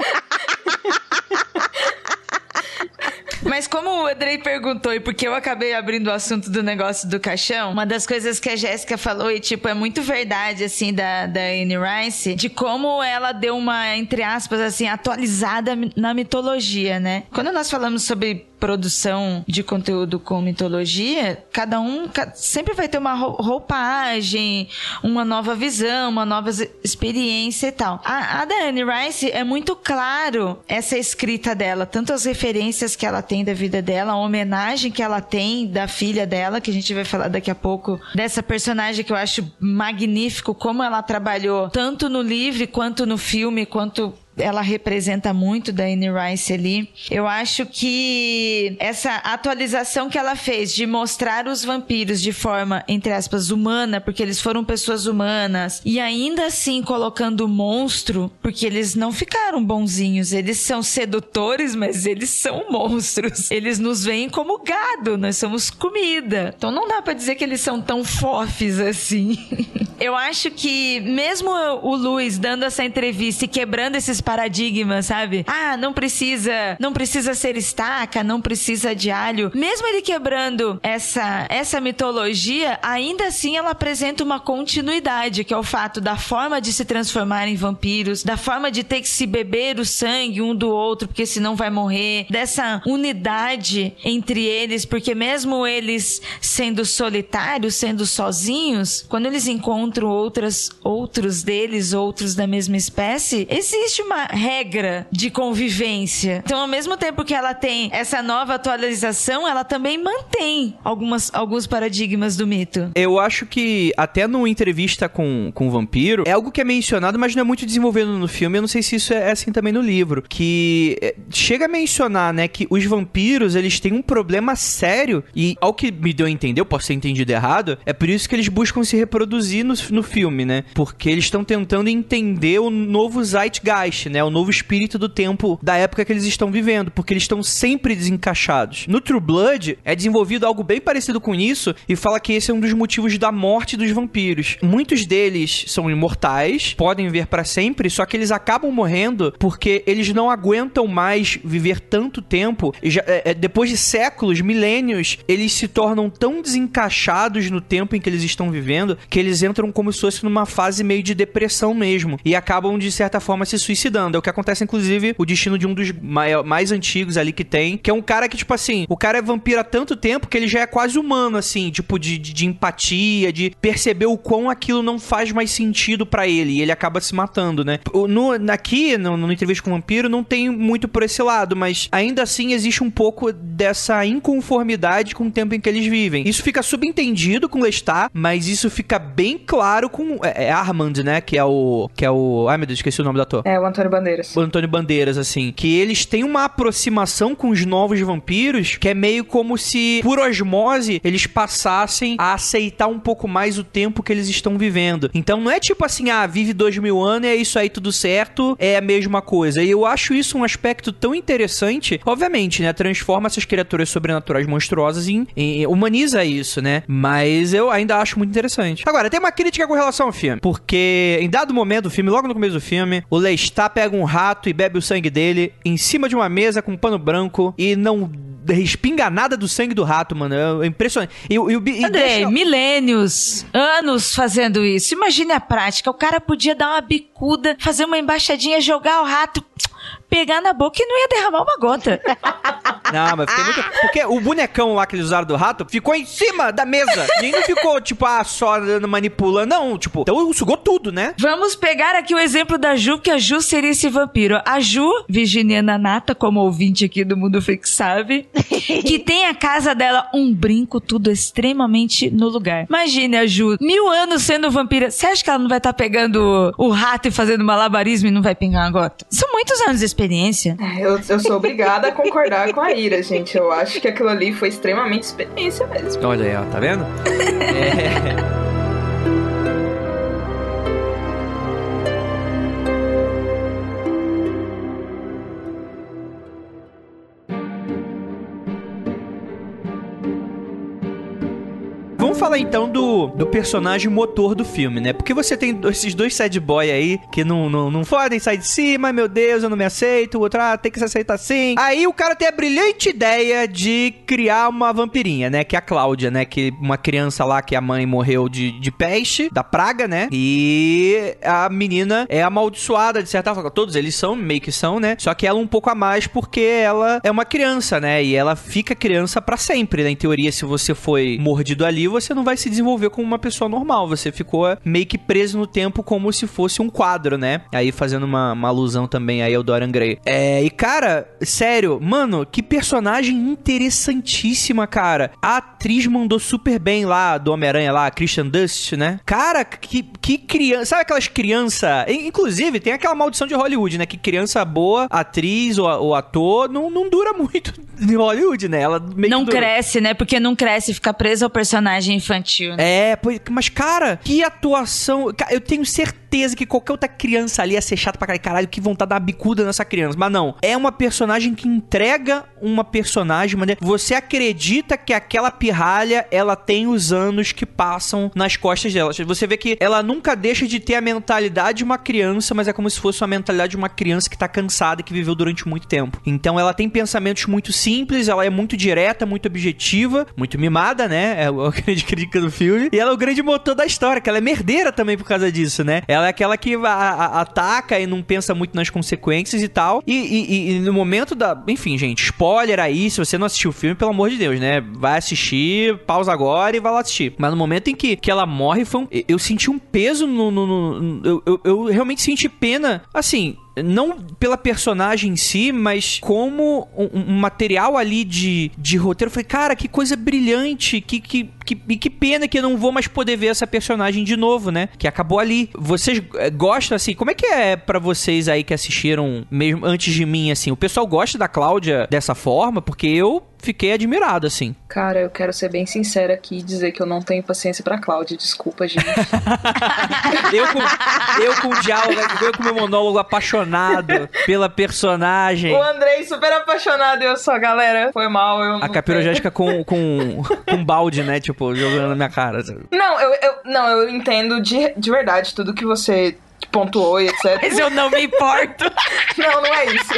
Mas como o Andrei perguntou e porque eu acabei abrindo o assunto do negócio do caixão, uma das coisas que a Jéssica falou e, tipo, é muito verdade, assim, da, da Anne Rice, de como ela deu uma, entre aspas, assim, atualizada na mitologia, né? Quando nós falamos sobre produção de conteúdo com mitologia, cada um sempre vai ter uma roupagem, uma nova visão, uma nova experiência e tal. A, a Anne Rice é muito claro essa escrita dela, tanto as referências que ela tem da vida dela, a homenagem que ela tem da filha dela, que a gente vai falar daqui a pouco, dessa personagem que eu acho magnífico, como ela trabalhou tanto no livro quanto no filme, quanto ela representa muito da Anne Rice ali. Eu acho que essa atualização que ela fez de mostrar os vampiros de forma, entre aspas, humana, porque eles foram pessoas humanas, e ainda assim colocando o monstro, porque eles não ficaram bonzinhos, eles são sedutores, mas eles são monstros. Eles nos veem como gado, nós somos comida. Então não dá para dizer que eles são tão fofes assim. Eu acho que mesmo o Luiz dando essa entrevista e quebrando esses paradigmas, sabe? Ah, não precisa, não precisa ser estaca, não precisa de alho. Mesmo ele quebrando essa essa mitologia, ainda assim ela apresenta uma continuidade, que é o fato da forma de se transformar em vampiros, da forma de ter que se beber o sangue um do outro, porque senão vai morrer, dessa unidade entre eles, porque mesmo eles sendo solitários, sendo sozinhos, quando eles encontram outras ou outros deles, outros da mesma espécie, existe uma regra de convivência. Então, ao mesmo tempo que ela tem essa nova atualização, ela também mantém algumas, alguns paradigmas do mito. Eu acho que até numa entrevista com, com o vampiro, é algo que é mencionado, mas não é muito desenvolvido no filme. Eu não sei se isso é assim também no livro. Que é, chega a mencionar, né, que os vampiros, eles têm um problema sério. E ao que me deu a entender, eu posso ter entendido errado, é por isso que eles buscam se reproduzir no, no filme, né? Porque eles estão tentando entender o novo Zeitgeist, né? O novo espírito do tempo da época que eles estão vivendo. Porque eles estão sempre desencaixados. No True Blood, é desenvolvido algo bem parecido com isso e fala que esse é um dos motivos da morte dos vampiros. Muitos deles são imortais, podem viver para sempre, só que eles acabam morrendo porque eles não aguentam mais viver tanto tempo. Já, é, é, depois de séculos, milênios, eles se tornam tão desencaixados no tempo em que eles estão vivendo que eles entram como se fosse numa fase meio de depressão mesmo e acabam de certa forma se suicidando. É o que acontece inclusive o destino de um dos mais, mais antigos ali que tem, que é um cara que tipo assim, o cara é vampiro há tanto tempo que ele já é quase humano assim, tipo de, de, de empatia, de perceber o quão aquilo não faz mais sentido para ele e ele acaba se matando, né? No, aqui, no, no entrevista com o vampiro, não tem muito por esse lado, mas ainda assim existe um pouco dessa inconformidade com o tempo em que eles vivem. Isso fica subentendido com Lestat, mas isso fica bem claro com é, é Armand, né? Que é o. Que é o. Ai meu Deus, esqueci o nome do ator. É, o Antônio Bandeiras. O Antônio Bandeiras, assim. Que eles têm uma aproximação com os novos vampiros que é meio como se, por osmose, eles passassem a aceitar um pouco mais o tempo que eles estão vivendo. Então não é tipo assim, ah, vive dois mil anos e é isso aí tudo certo, é a mesma coisa. E eu acho isso um aspecto tão interessante. Obviamente, né? Transforma essas criaturas sobrenaturais monstruosas em, em humaniza isso, né? Mas eu ainda acho muito interessante. Agora, tem uma crítica com relação ao filme. Porque em dado momento do filme, logo no começo do filme, o Lestat pega um rato e bebe o sangue dele em cima de uma mesa com um pano branco e não respinga nada do sangue do rato, mano. É impressionante. E, e, e André, deixa... milênios, anos fazendo isso. Imagine a prática. O cara podia dar uma bicuda, fazer uma embaixadinha, jogar o rato pegar na boca e não ia derramar uma gota. Não, mas fiquei muito. Porque o bonecão lá que eles usaram do rato ficou em cima da mesa. E não ficou, tipo, ah, só manipulando. Não, tipo, então sugou tudo, né? Vamos pegar aqui o exemplo da Ju, que a Ju seria esse vampiro. A Ju, virginiana nata, como ouvinte aqui do Mundo Fix sabe, que tem a casa dela um brinco, tudo extremamente no lugar. Imagine a Ju, mil anos sendo vampira. Você acha que ela não vai estar tá pegando o rato e fazendo malabarismo e não vai pingar uma gota? São muitos anos de experiência. É, eu, eu sou obrigada a concordar com a Ira, gente. Eu acho que aquilo ali foi extremamente experiência mesmo. Olha aí, ó, tá vendo? é. Vamos falar então do, do personagem motor do filme, né? Porque você tem esses dois sad boy aí que não, não, não podem sair de cima, meu Deus, eu não me aceito, o outro, ah, tem que se aceitar assim. Aí o cara tem a brilhante ideia de criar uma vampirinha, né? Que é a Cláudia, né? Que uma criança lá que a mãe morreu de, de peste, da praga, né? E a menina é amaldiçoada, de certa forma. Todos eles são, meio que são, né? Só que ela um pouco a mais porque ela é uma criança, né? E ela fica criança para sempre, né? Em teoria, se você foi mordido ali, você não vai se desenvolver como uma pessoa normal. Você ficou meio que preso no tempo como se fosse um quadro, né? Aí fazendo uma, uma alusão também aí ao Dorian Gray. É, e cara, sério, mano, que personagem interessantíssima, cara. A atriz mandou super bem lá do Homem-Aranha lá, Christian Dust, né? Cara, que, que criança. Sabe aquelas crianças. Inclusive, tem aquela maldição de Hollywood, né? Que criança boa, atriz ou, ou ator, não, não dura muito em Hollywood, né? Ela meio Não cresce, né? Porque não cresce, fica presa ao personagem infantil, né? É, mas cara, que atuação. Eu tenho certeza que qualquer outra criança ali ia ser chata pra caralho, que vontade uma bicuda nessa criança. Mas não, é uma personagem que entrega uma personagem, mas você acredita que aquela pirralha, ela tem os anos que passam nas costas dela. Você vê que ela nunca deixa de ter a mentalidade de uma criança, mas é como se fosse a mentalidade de uma criança que tá cansada que viveu durante muito tempo. Então ela tem pensamentos muito simples, ela é muito direta, muito objetiva, muito mimada, né? É o grande crítica do filme. E ela é o grande motor da história, que ela é merdeira também por causa disso, né? É aquela que a- a- ataca e não pensa muito nas consequências e tal. E, e- e no momento da. Enfim, gente, spoiler aí. Se você não assistiu o filme, pelo amor de Deus, né? Vai assistir, pausa agora e vai lá assistir. Mas no momento em que, que ela morre, foi um- eu senti um peso no. no- no- no- eu, eu- eu realmente senti pena. Assim, não pela personagem em si, mas como um, um material ali de, de roteiro. Eu falei, cara, que coisa brilhante, que, que, que, e que pena que eu não vou mais poder ver essa personagem de novo, né? Que acabou ali. Vocês eh, gostam, assim, como é que é pra vocês aí que assistiram mesmo antes de mim, assim? O pessoal gosta da Cláudia dessa forma? Porque eu fiquei admirado, assim. Cara, eu quero ser bem sincera aqui e dizer que eu não tenho paciência pra Cláudia. Desculpa, gente. Eu com, eu com o diálogo, eu com o meu monólogo apaixonado pela personagem. o Andrei super apaixonado e eu só, galera, foi mal. Eu A capirogética com, com, com um balde, né? Tipo, jogando na minha cara. Não, eu, eu, não, eu entendo de, de verdade tudo que você pontuou e etc. Mas eu não me importo. Não, não é isso.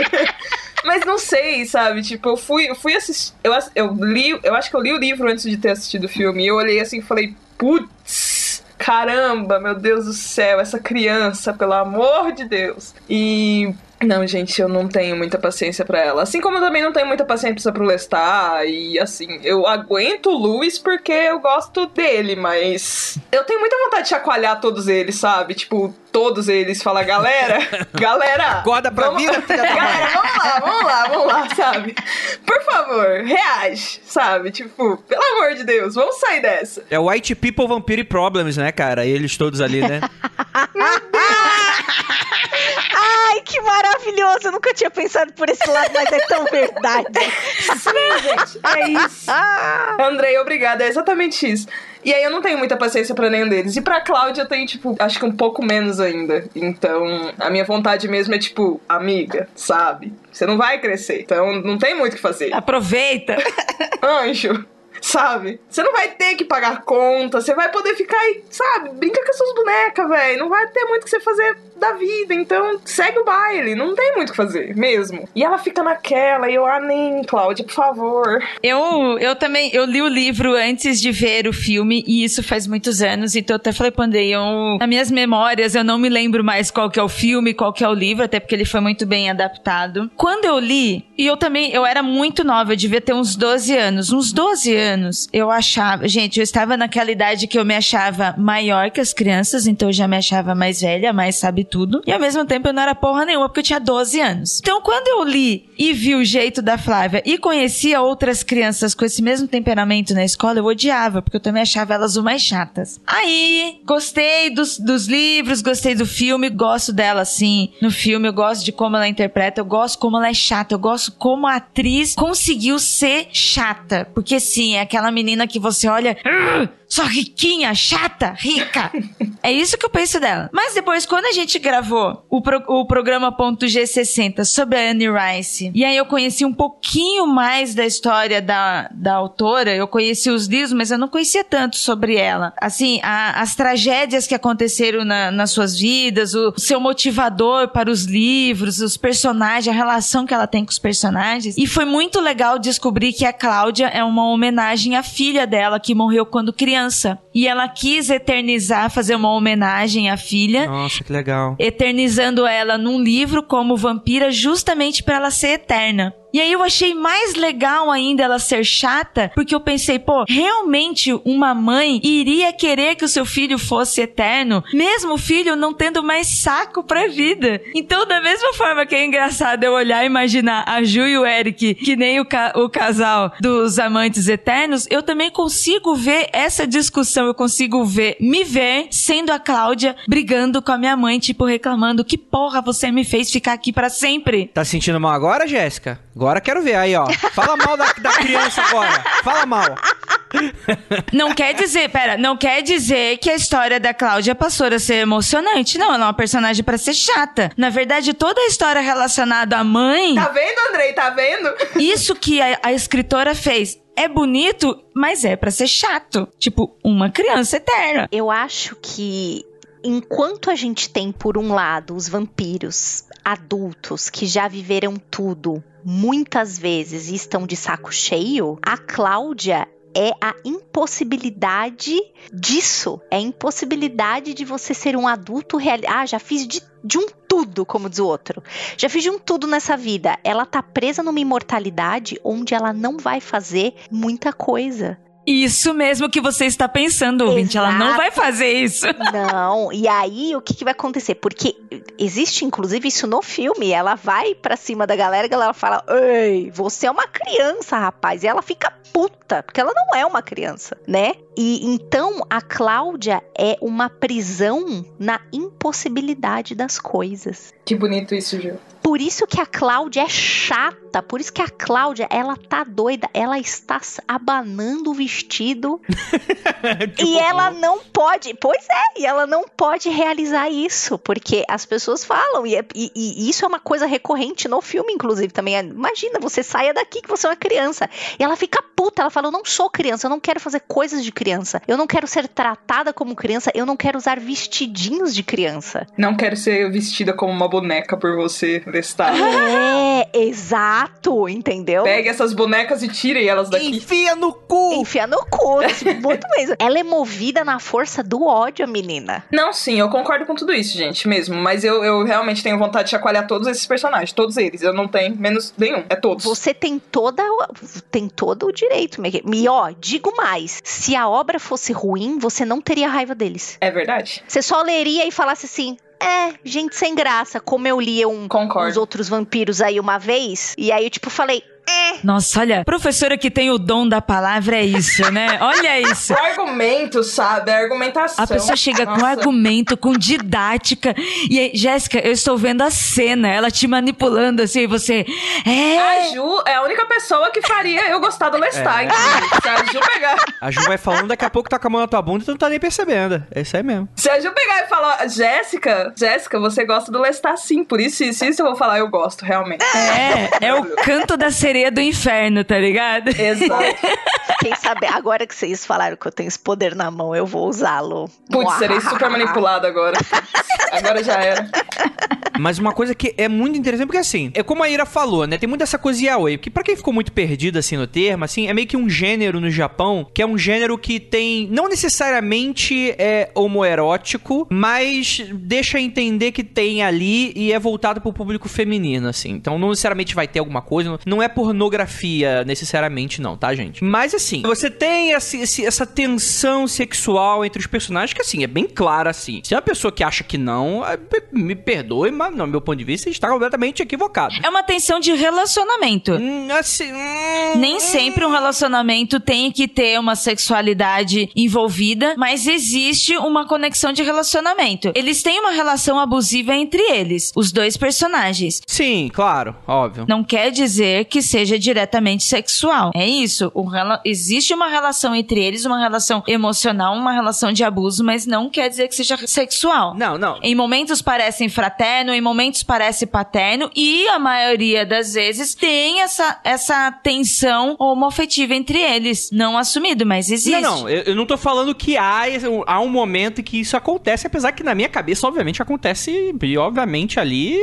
Mas não sei, sabe? Tipo, eu fui, eu fui assistir. Eu, eu li. Eu acho que eu li o livro antes de ter assistido o filme. E eu olhei assim e falei, putz, caramba, meu Deus do céu, essa criança, pelo amor de Deus. E. Não, gente, eu não tenho muita paciência pra ela. Assim como eu também não tenho muita paciência pro Lestat. E assim, eu aguento o Luis porque eu gosto dele, mas. Eu tenho muita vontade de chacoalhar todos eles, sabe? Tipo, todos eles. Falar, galera, galera. Acorda pra vamos- vida, filha da. Galera, vamos lá, vamos lá, vamos lá, sabe? Por favor, reage, sabe? Tipo, pelo amor de Deus, vamos sair dessa. É White People Vampire Problems, né, cara? Eles todos ali, né? Ai, que maravilhoso! Eu nunca tinha pensado por esse lado, mas é tão verdade. Sim, gente, é isso. Ah, Andrei, obrigada, é exatamente isso. E aí eu não tenho muita paciência pra nenhum deles. E pra Cláudia eu tenho, tipo, acho que um pouco menos ainda. Então, a minha vontade mesmo é, tipo, amiga, sabe? Você não vai crescer. Então, não tem muito o que fazer. Aproveita. Anjo, sabe? Você não vai ter que pagar conta, você vai poder ficar aí, sabe? Brinca com as suas bonecas, velho. Não vai ter muito o que você fazer da vida. Então, segue o baile. Não tem muito o que fazer, mesmo. E ela fica naquela, e eu, ah, nem, Cláudia, por favor. Eu, eu também, eu li o livro antes de ver o filme, e isso faz muitos anos, então eu até falei pro Andrei, eu, nas minhas memórias, eu não me lembro mais qual que é o filme, qual que é o livro, até porque ele foi muito bem adaptado. Quando eu li, e eu também, eu era muito nova, eu devia ter uns 12 anos, uns 12 anos, eu achava, gente, eu estava naquela idade que eu me achava maior que as crianças, então eu já me achava mais velha, mais sabe tudo, e ao mesmo tempo eu não era porra nenhuma, porque eu tinha 12 anos. Então quando eu li e vi o jeito da Flávia e conhecia outras crianças com esse mesmo temperamento na escola, eu odiava, porque eu também achava elas o mais chatas. Aí, gostei dos, dos livros, gostei do filme, gosto dela assim. No filme, eu gosto de como ela interpreta, eu gosto como ela é chata, eu gosto como a atriz conseguiu ser chata. Porque sim, é aquela menina que você olha. "Ah, Só riquinha, chata, rica. É isso que eu penso dela. Mas depois, quando a gente gravou o, pro- o programa Ponto G60 sobre a Anne Rice, e aí eu conheci um pouquinho mais da história da, da autora, eu conheci os livros, mas eu não conhecia tanto sobre ela. Assim, a- as tragédias que aconteceram na- nas suas vidas, o seu motivador para os livros, os personagens, a relação que ela tem com os personagens. E foi muito legal descobrir que a Cláudia é uma homenagem à filha dela, que morreu quando criança. E ela quis eternizar, fazer uma homenagem à filha Nossa, que legal. eternizando ela num livro como vampira justamente pra ela ser eterna. E aí eu achei mais legal ainda ela ser chata, porque eu pensei, pô, realmente uma mãe iria querer que o seu filho fosse eterno, mesmo o filho não tendo mais saco pra vida. Então, da mesma forma que é engraçado eu olhar e imaginar a Ju e o Eric, que nem o, ca- o casal dos amantes eternos, eu também consigo ver essa discussão, eu consigo ver, me ver sendo a Cláudia brigando com a minha mãe, tipo, reclamando, que porra você me fez ficar aqui pra sempre? Tá se sentindo mal agora, Jéssica? Agora quero ver aí, ó. Fala mal da, da criança agora. Fala mal. Não quer dizer, pera, não quer dizer que a história da Cláudia passou a ser emocionante. Não, ela é uma personagem pra ser chata. Na verdade, toda a história relacionada à mãe, Tá vendo, Andrei? Tá vendo? isso que a, a escritora fez é bonito, mas é pra ser chato. Tipo, uma criança eterna. Eu acho que enquanto a gente tem, por um lado, os vampiros adultos que já viveram tudo muitas vezes estão de saco cheio, a Cláudia é a impossibilidade disso. É a impossibilidade de você ser um adulto real. Ah, já fiz de, de um tudo, como diz o outro. Já fiz de um tudo nessa vida. Ela tá presa numa imortalidade onde ela não vai fazer muita coisa. Isso mesmo que você está pensando, ouvinte. Ela não vai fazer isso. Não. E aí, o que, que vai acontecer? Porque existe, inclusive, isso no filme. Ela vai pra cima da galera e a galera fala: Ei, você é uma criança, rapaz. E ela fica puta, porque ela não é uma criança, né? E então a Cláudia é uma prisão na impossibilidade das coisas. Que bonito isso, Gil. Por isso que a Cláudia é chata, por isso que a Cláudia, ela tá doida, ela está abanando o vestido e ela não pode, pois é, e ela não pode realizar isso, porque as pessoas falam, e, é, e, e isso é uma coisa recorrente no filme, inclusive, também. Imagina, você saia daqui que você é uma criança, e ela fica puta, ela fala, eu não sou criança, eu não quero fazer coisas de criança, eu não quero ser tratada como criança, eu não quero usar vestidinhos de criança. Não quero ser vestida como uma boneca por você, Lestat. É, exato, entendeu? Pegue essas bonecas e tire elas daqui. Enfia no cu! Enfia no cu, muito mesmo. Ela é movida na força do ódio, a menina. Não, sim, eu concordo com tudo isso, gente, mesmo. Mas eu, eu realmente tenho vontade de chacoalhar todos esses personagens, todos eles. Eu não tenho menos nenhum, é todos. Você tem toda, tem todo o direito. E ó, digo mais, se a obra fosse ruim, você não teria raiva deles. É verdade. Você só leria e falasse assim, é, gente sem graça. Como eu lia um, Concordo. uns outros vampiros aí uma vez, e aí eu, tipo, falei. É. Nossa, olha, professora que tem o dom da palavra é isso, né? Olha isso. O argumento, sabe? A argumentação. A pessoa chega com Nossa. argumento, com didática. E aí, Jéssica, eu estou vendo a cena, ela te manipulando assim, e você. A É. Ju é a única pessoa que faria eu gostar do Lestat, inclusive. Se a Ju pegar. A Ju vai falando, daqui a pouco toca a mão na tua bunda e tu não tá nem percebendo. É isso aí mesmo. Se a Ju pegar e falar, Jéssica, Jéssica, você gosta do Lestat sim, por isso, isso, isso eu vou falar, eu gosto, realmente. É, é o canto da sereia do inferno, tá ligado? Exato. Quem sabe, agora que vocês falaram que eu tenho esse poder na mão, eu vou usá-lo. Putz, serei super manipulado agora. Agora já era. Mas uma coisa que é muito interessante, porque assim, é como a Ira falou, né? Tem muito essa coisa yaoi, que pra quem ficou muito perdido assim no termo, assim, é meio que um gênero no Japão, que é um gênero que tem, não necessariamente é homoerótico, mas deixa entender que tem ali e é voltado pro público feminino, assim. Então não necessariamente vai ter alguma coisa, não é pornografia necessariamente não, tá, gente? Mas assim, você tem esse- essa tensão sexual entre os personagens que assim, é bem clara assim. Se é uma pessoa que acha que não, é, me perdoe, mas no meu ponto de vista está completamente equivocado. É uma tensão de relacionamento. Hum, assim, hum, Nem sempre um relacionamento tem que ter uma sexualidade envolvida, mas existe uma conexão de relacionamento. Eles têm uma relação abusiva entre eles, os dois personagens. Sim, claro, óbvio. Não quer dizer que seja diretamente sexual. É isso. O Existe uma relação entre eles, uma relação emocional, uma relação de abuso, mas não quer dizer que seja sexual. Não, não. Em momentos parecem fraterno, em momentos parece paterno, e a maioria das vezes tem essa, essa tensão homoafetiva entre eles. Não assumido, mas existe. Não, não, eu, eu não tô falando que há, há um momento em que isso acontece, apesar que na minha cabeça, obviamente, acontece, e obviamente ali,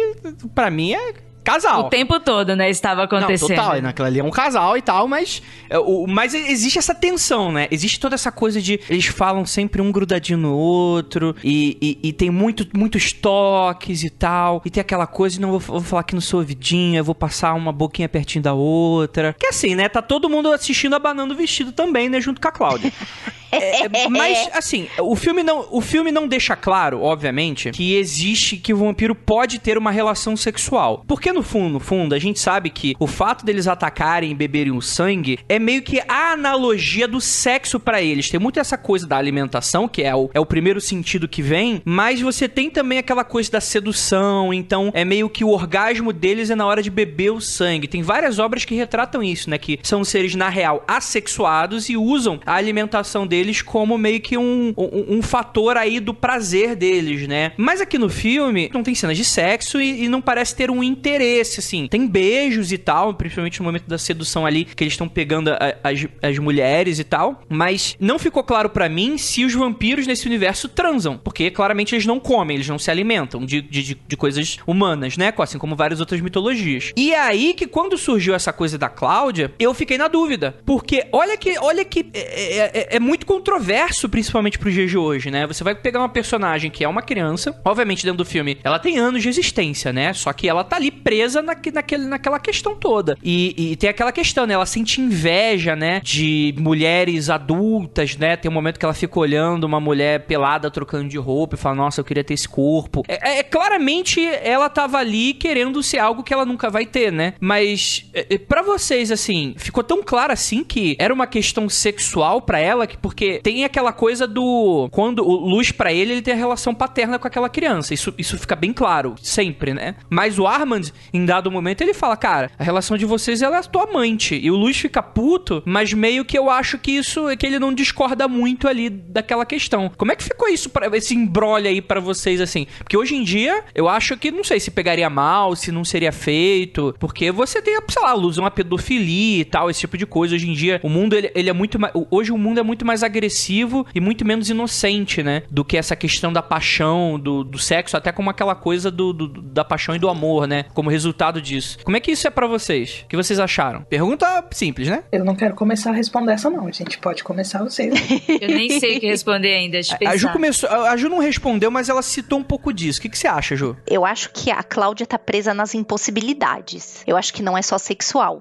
pra mim é casal. O tempo todo, né, estava acontecendo. Não, total, naquela ali é um casal e tal, mas, é, o, mas existe essa tensão, né? Existe toda essa coisa de eles falam sempre um grudadinho no outro e, e, e tem muito, muitos toques e tal, e tem aquela coisa não vou, vou falar aqui no seu ouvidinho, eu vou passar uma boquinha pertinho da outra. Que assim, né? Tá todo mundo assistindo abanando o vestido também, né? Junto com a Cláudia. É, mas, assim, o filme, não, o filme não deixa claro, obviamente, que existe, que o vampiro pode ter uma relação sexual. Porque no fundo, no fundo, a gente sabe que o fato deles atacarem e beberem o sangue é meio que a analogia do sexo pra eles. Tem muito essa coisa da alimentação, que é o, é o primeiro sentido que vem, mas você tem também aquela coisa da sedução, então é meio que o orgasmo deles é na hora de beber o sangue. Tem várias obras que retratam isso, né? Que são seres, na real, assexuados e usam a alimentação deles eles como meio que um, um, um fator aí do prazer deles, né? Mas aqui no filme não tem cenas de sexo e, e não parece ter um interesse, assim. Tem beijos e tal, principalmente no momento da sedução ali, que eles estão pegando a, as, as mulheres e tal. Mas não ficou claro para mim se os vampiros nesse universo transam. Porque claramente eles não comem, eles não se alimentam de, de, de coisas humanas, né? Assim como várias outras mitologias. E é aí que quando surgiu essa coisa da Cláudia, eu fiquei na dúvida. Porque olha que, olha que é, é, é, é muito controverso, principalmente pro de hoje, né? Você vai pegar uma personagem que é uma criança, obviamente dentro do filme, ela tem anos de existência, né? Só que ela tá ali presa na, naquele, naquela questão toda. E, e tem aquela questão, né? Ela sente inveja, né? De mulheres adultas, né? Tem um momento que ela fica olhando uma mulher pelada trocando de roupa e fala, nossa, eu queria ter esse corpo. É, é claramente ela tava ali querendo ser algo que ela nunca vai ter, né? Mas é, é para vocês, assim, ficou tão claro assim que era uma questão sexual para ela, que porque tem aquela coisa do quando o Luz para ele, ele tem a relação paterna com aquela criança. Isso, isso fica bem claro, sempre, né? Mas o Armand, em dado momento, ele fala, cara, a relação de vocês ela é tua amante. E o Luz fica puto, mas meio que eu acho que isso é que ele não discorda muito ali daquela questão. Como é que ficou isso para esse embrolho aí para vocês assim? Porque hoje em dia, eu acho que não sei se pegaria mal, se não seria feito, porque você tem, sei lá, luz uma pedofilia e tal, esse tipo de coisa. Hoje em dia, o mundo ele, ele é muito mais, hoje o mundo é muito mais agressivo e muito menos inocente, né, do que essa questão da paixão, do, do sexo, até como aquela coisa do, do, da paixão e do amor, né, como resultado disso. Como é que isso é para vocês? O que vocês acharam? Pergunta simples, né? Eu não quero começar a responder essa não, a gente pode começar vocês. Eu nem sei o que responder ainda, a, Ju começou, a Ju não respondeu, mas ela citou um pouco disso. O que, que você acha, Ju? Eu acho que a Cláudia tá presa nas impossibilidades. Eu acho que não é só sexual,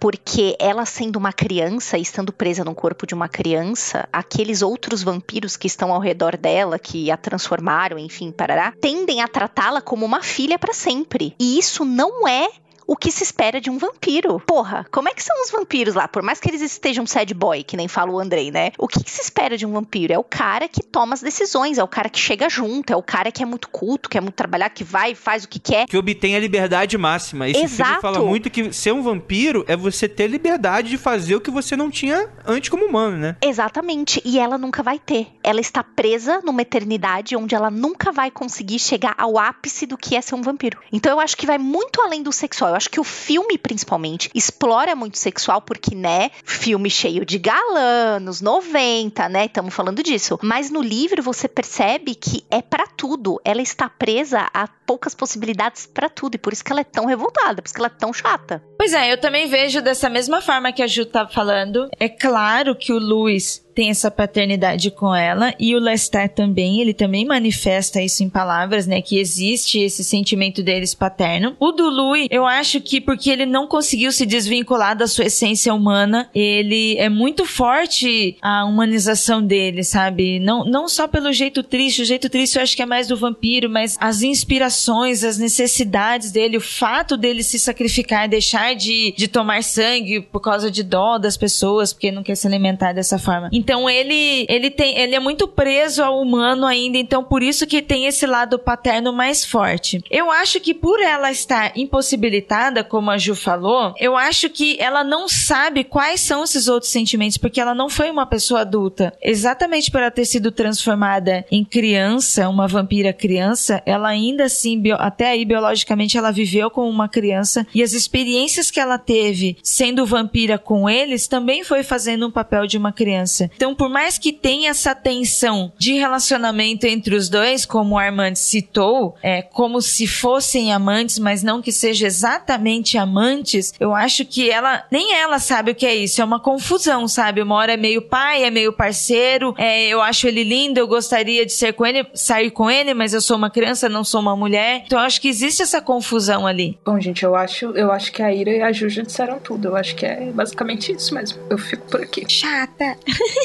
porque ela sendo uma criança e estando presa no corpo de uma criança, aqueles outros vampiros que estão ao redor dela, que a transformaram, enfim, parará, tendem a tratá-la como uma filha para sempre. E isso não é o que se espera de um vampiro. Porra, como é que são os vampiros lá? Por mais que eles estejam sad boy, que nem fala o Andrei, né? O que, que, se espera de um vampiro? É o cara que toma as decisões, é o cara que chega junto, é o cara que é muito culto, que é muito trabalhar, que vai e faz o que quer. Que obtém a liberdade máxima. Esse Exato. filme fala muito que ser um vampiro é você ter liberdade de fazer o que você não tinha antes como humano, né? Exatamente. E ela nunca vai ter. Ela está presa numa eternidade onde ela nunca vai conseguir chegar ao ápice do que é ser um vampiro. Então eu acho que vai muito além do sexual. Eu acho que o filme, principalmente, explora muito sexual, porque, né, filme cheio de galã, nos 90, né? Estamos falando disso. Mas no livro você percebe que é para tudo. Ela está presa a poucas possibilidades para tudo. E por isso que ela é tão revoltada, por isso que ela é tão chata. Pois é, eu também vejo dessa mesma forma que a Ju tá falando. É claro que o Luiz tem essa paternidade com ela e o Lestat também, ele também manifesta isso em palavras, né, que existe esse sentimento deles paterno. O do Louis, eu acho que porque ele não conseguiu se desvincular da sua essência humana, ele é muito forte a humanização dele, sabe? Não, não só pelo jeito triste, o jeito triste eu acho que é mais do vampiro, mas as inspirações, as necessidades dele, o fato dele se sacrificar, deixar de, de tomar sangue por causa de dó das pessoas, porque não quer se alimentar dessa forma. Então ele ele tem ele é muito preso ao humano ainda, então por isso que tem esse lado paterno mais forte. Eu acho que por ela estar impossibilitada, como a Ju falou, eu acho que ela não sabe quais são esses outros sentimentos, porque ela não foi uma pessoa adulta. Exatamente por ela ter sido transformada em criança, uma vampira criança, ela ainda assim, até aí biologicamente ela viveu como uma criança e as experiências que ela teve sendo vampira com eles também foi fazendo um papel de uma criança. Então, por mais que tenha essa tensão de relacionamento entre os dois, como o Armand citou, é como se fossem amantes, mas não que sejam exatamente amantes, eu acho que ela, nem ela sabe o que é isso, é uma confusão, sabe? Uma hora é meio pai, é meio parceiro, é, eu acho ele lindo, eu gostaria de ser com ele, sair com ele, mas eu sou uma criança, não sou uma mulher. Então, eu acho que existe essa confusão ali. Bom, gente, eu acho, eu acho que a Ira e a Juja disseram tudo. Eu acho que é basicamente isso mesmo. Eu fico por aqui. Chata.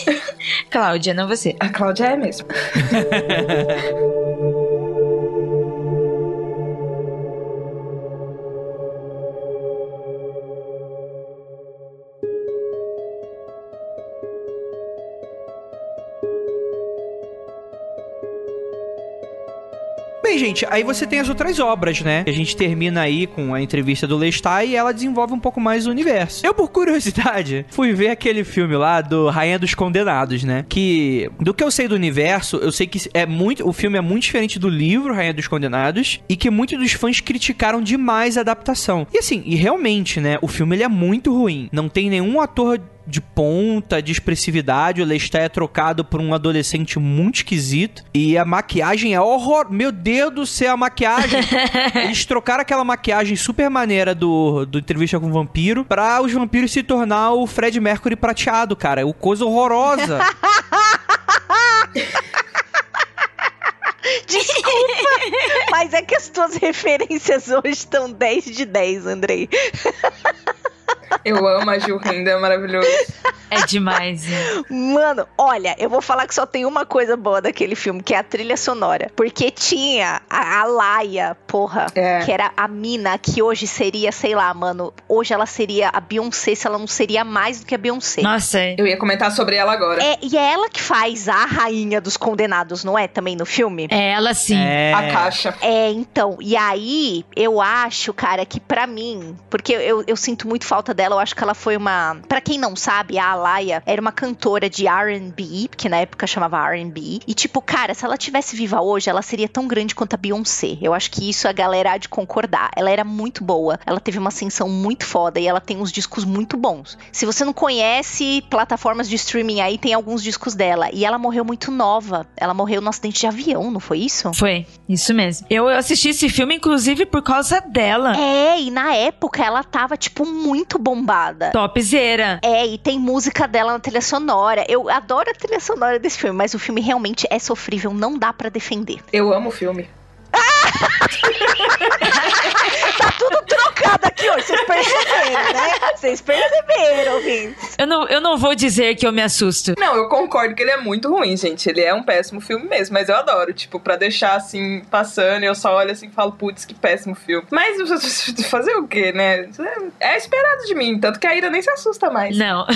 Cláudia, não você. A Cláudia é mesmo. bem, gente, aí você tem as outras obras, né? A gente termina aí com a entrevista do Lestat e ela desenvolve um pouco mais o universo. Eu, por curiosidade, fui ver aquele filme lá do Rainha dos Condenados, né? Que, do que eu sei do universo, eu sei que é muito, o filme é muito diferente do livro Rainha dos Condenados e que muitos dos fãs criticaram demais a adaptação. E assim, e realmente, né? O filme ele é muito ruim. Não tem nenhum ator de ponta, de expressividade. O Lestat é trocado por um adolescente muito esquisito. E a maquiagem é horror. Meu Deus do céu, a maquiagem. Eles trocaram aquela maquiagem super maneira do, do Entrevista com o Vampiro pra os vampiros se tornar o Fred Mercury prateado, cara. O coisa horrorosa. Desculpa, mas é que as tuas referências hoje estão 10 de 10, Andrei. Eu amo a Gil Renda, é maravilhoso. É demais. Mano, olha, eu vou falar que só tem uma coisa boa daquele filme, que é a trilha sonora. Porque tinha a, a Laia, porra, É. que era a mina que hoje seria, sei lá, mano, hoje ela seria a Beyoncé, se ela não seria mais do que a Beyoncé. Nossa, é. Eu ia comentar sobre ela agora. É, e é ela que faz a rainha dos condenados, não é? Também no filme? É ela sim. É. A caixa. É, então, e aí eu acho, cara, que pra mim, porque eu, eu sinto muito falta dela, eu acho que ela foi uma. Pra quem não sabe, a Alaya era uma cantora de RB, que na época chamava RB. E, tipo, cara, se ela tivesse viva hoje, ela seria tão grande quanto a Beyoncé. Eu acho que isso a galera há de concordar. Ela era muito boa, ela teve uma ascensão muito foda e ela tem uns discos muito bons. Se você não conhece plataformas de streaming aí, tem alguns discos dela. E ela morreu muito nova. Ela morreu no acidente de avião, não foi isso? Foi, isso mesmo. Eu assisti esse filme, inclusive, por causa dela. É, e na época ela tava, tipo, muito bombada. Topzera. É, e tem música dela na trilha sonora. Eu adoro a trilha sonora desse filme, mas o filme realmente é sofrível, não dá pra defender. Eu amo o filme. Tá tudo trocado aqui hoje, vocês perceberam, né? Vocês perceberam, ouvintes. Eu não, eu não vou dizer que eu me assusto. Não, eu concordo que ele é muito ruim, gente. Ele é um péssimo filme mesmo, mas eu adoro. Tipo, pra deixar assim, passando, eu só olho assim e falo, putz, que péssimo filme. Mas fazer o quê, né? É esperado de mim, tanto que a Ira nem se assusta mais. Não.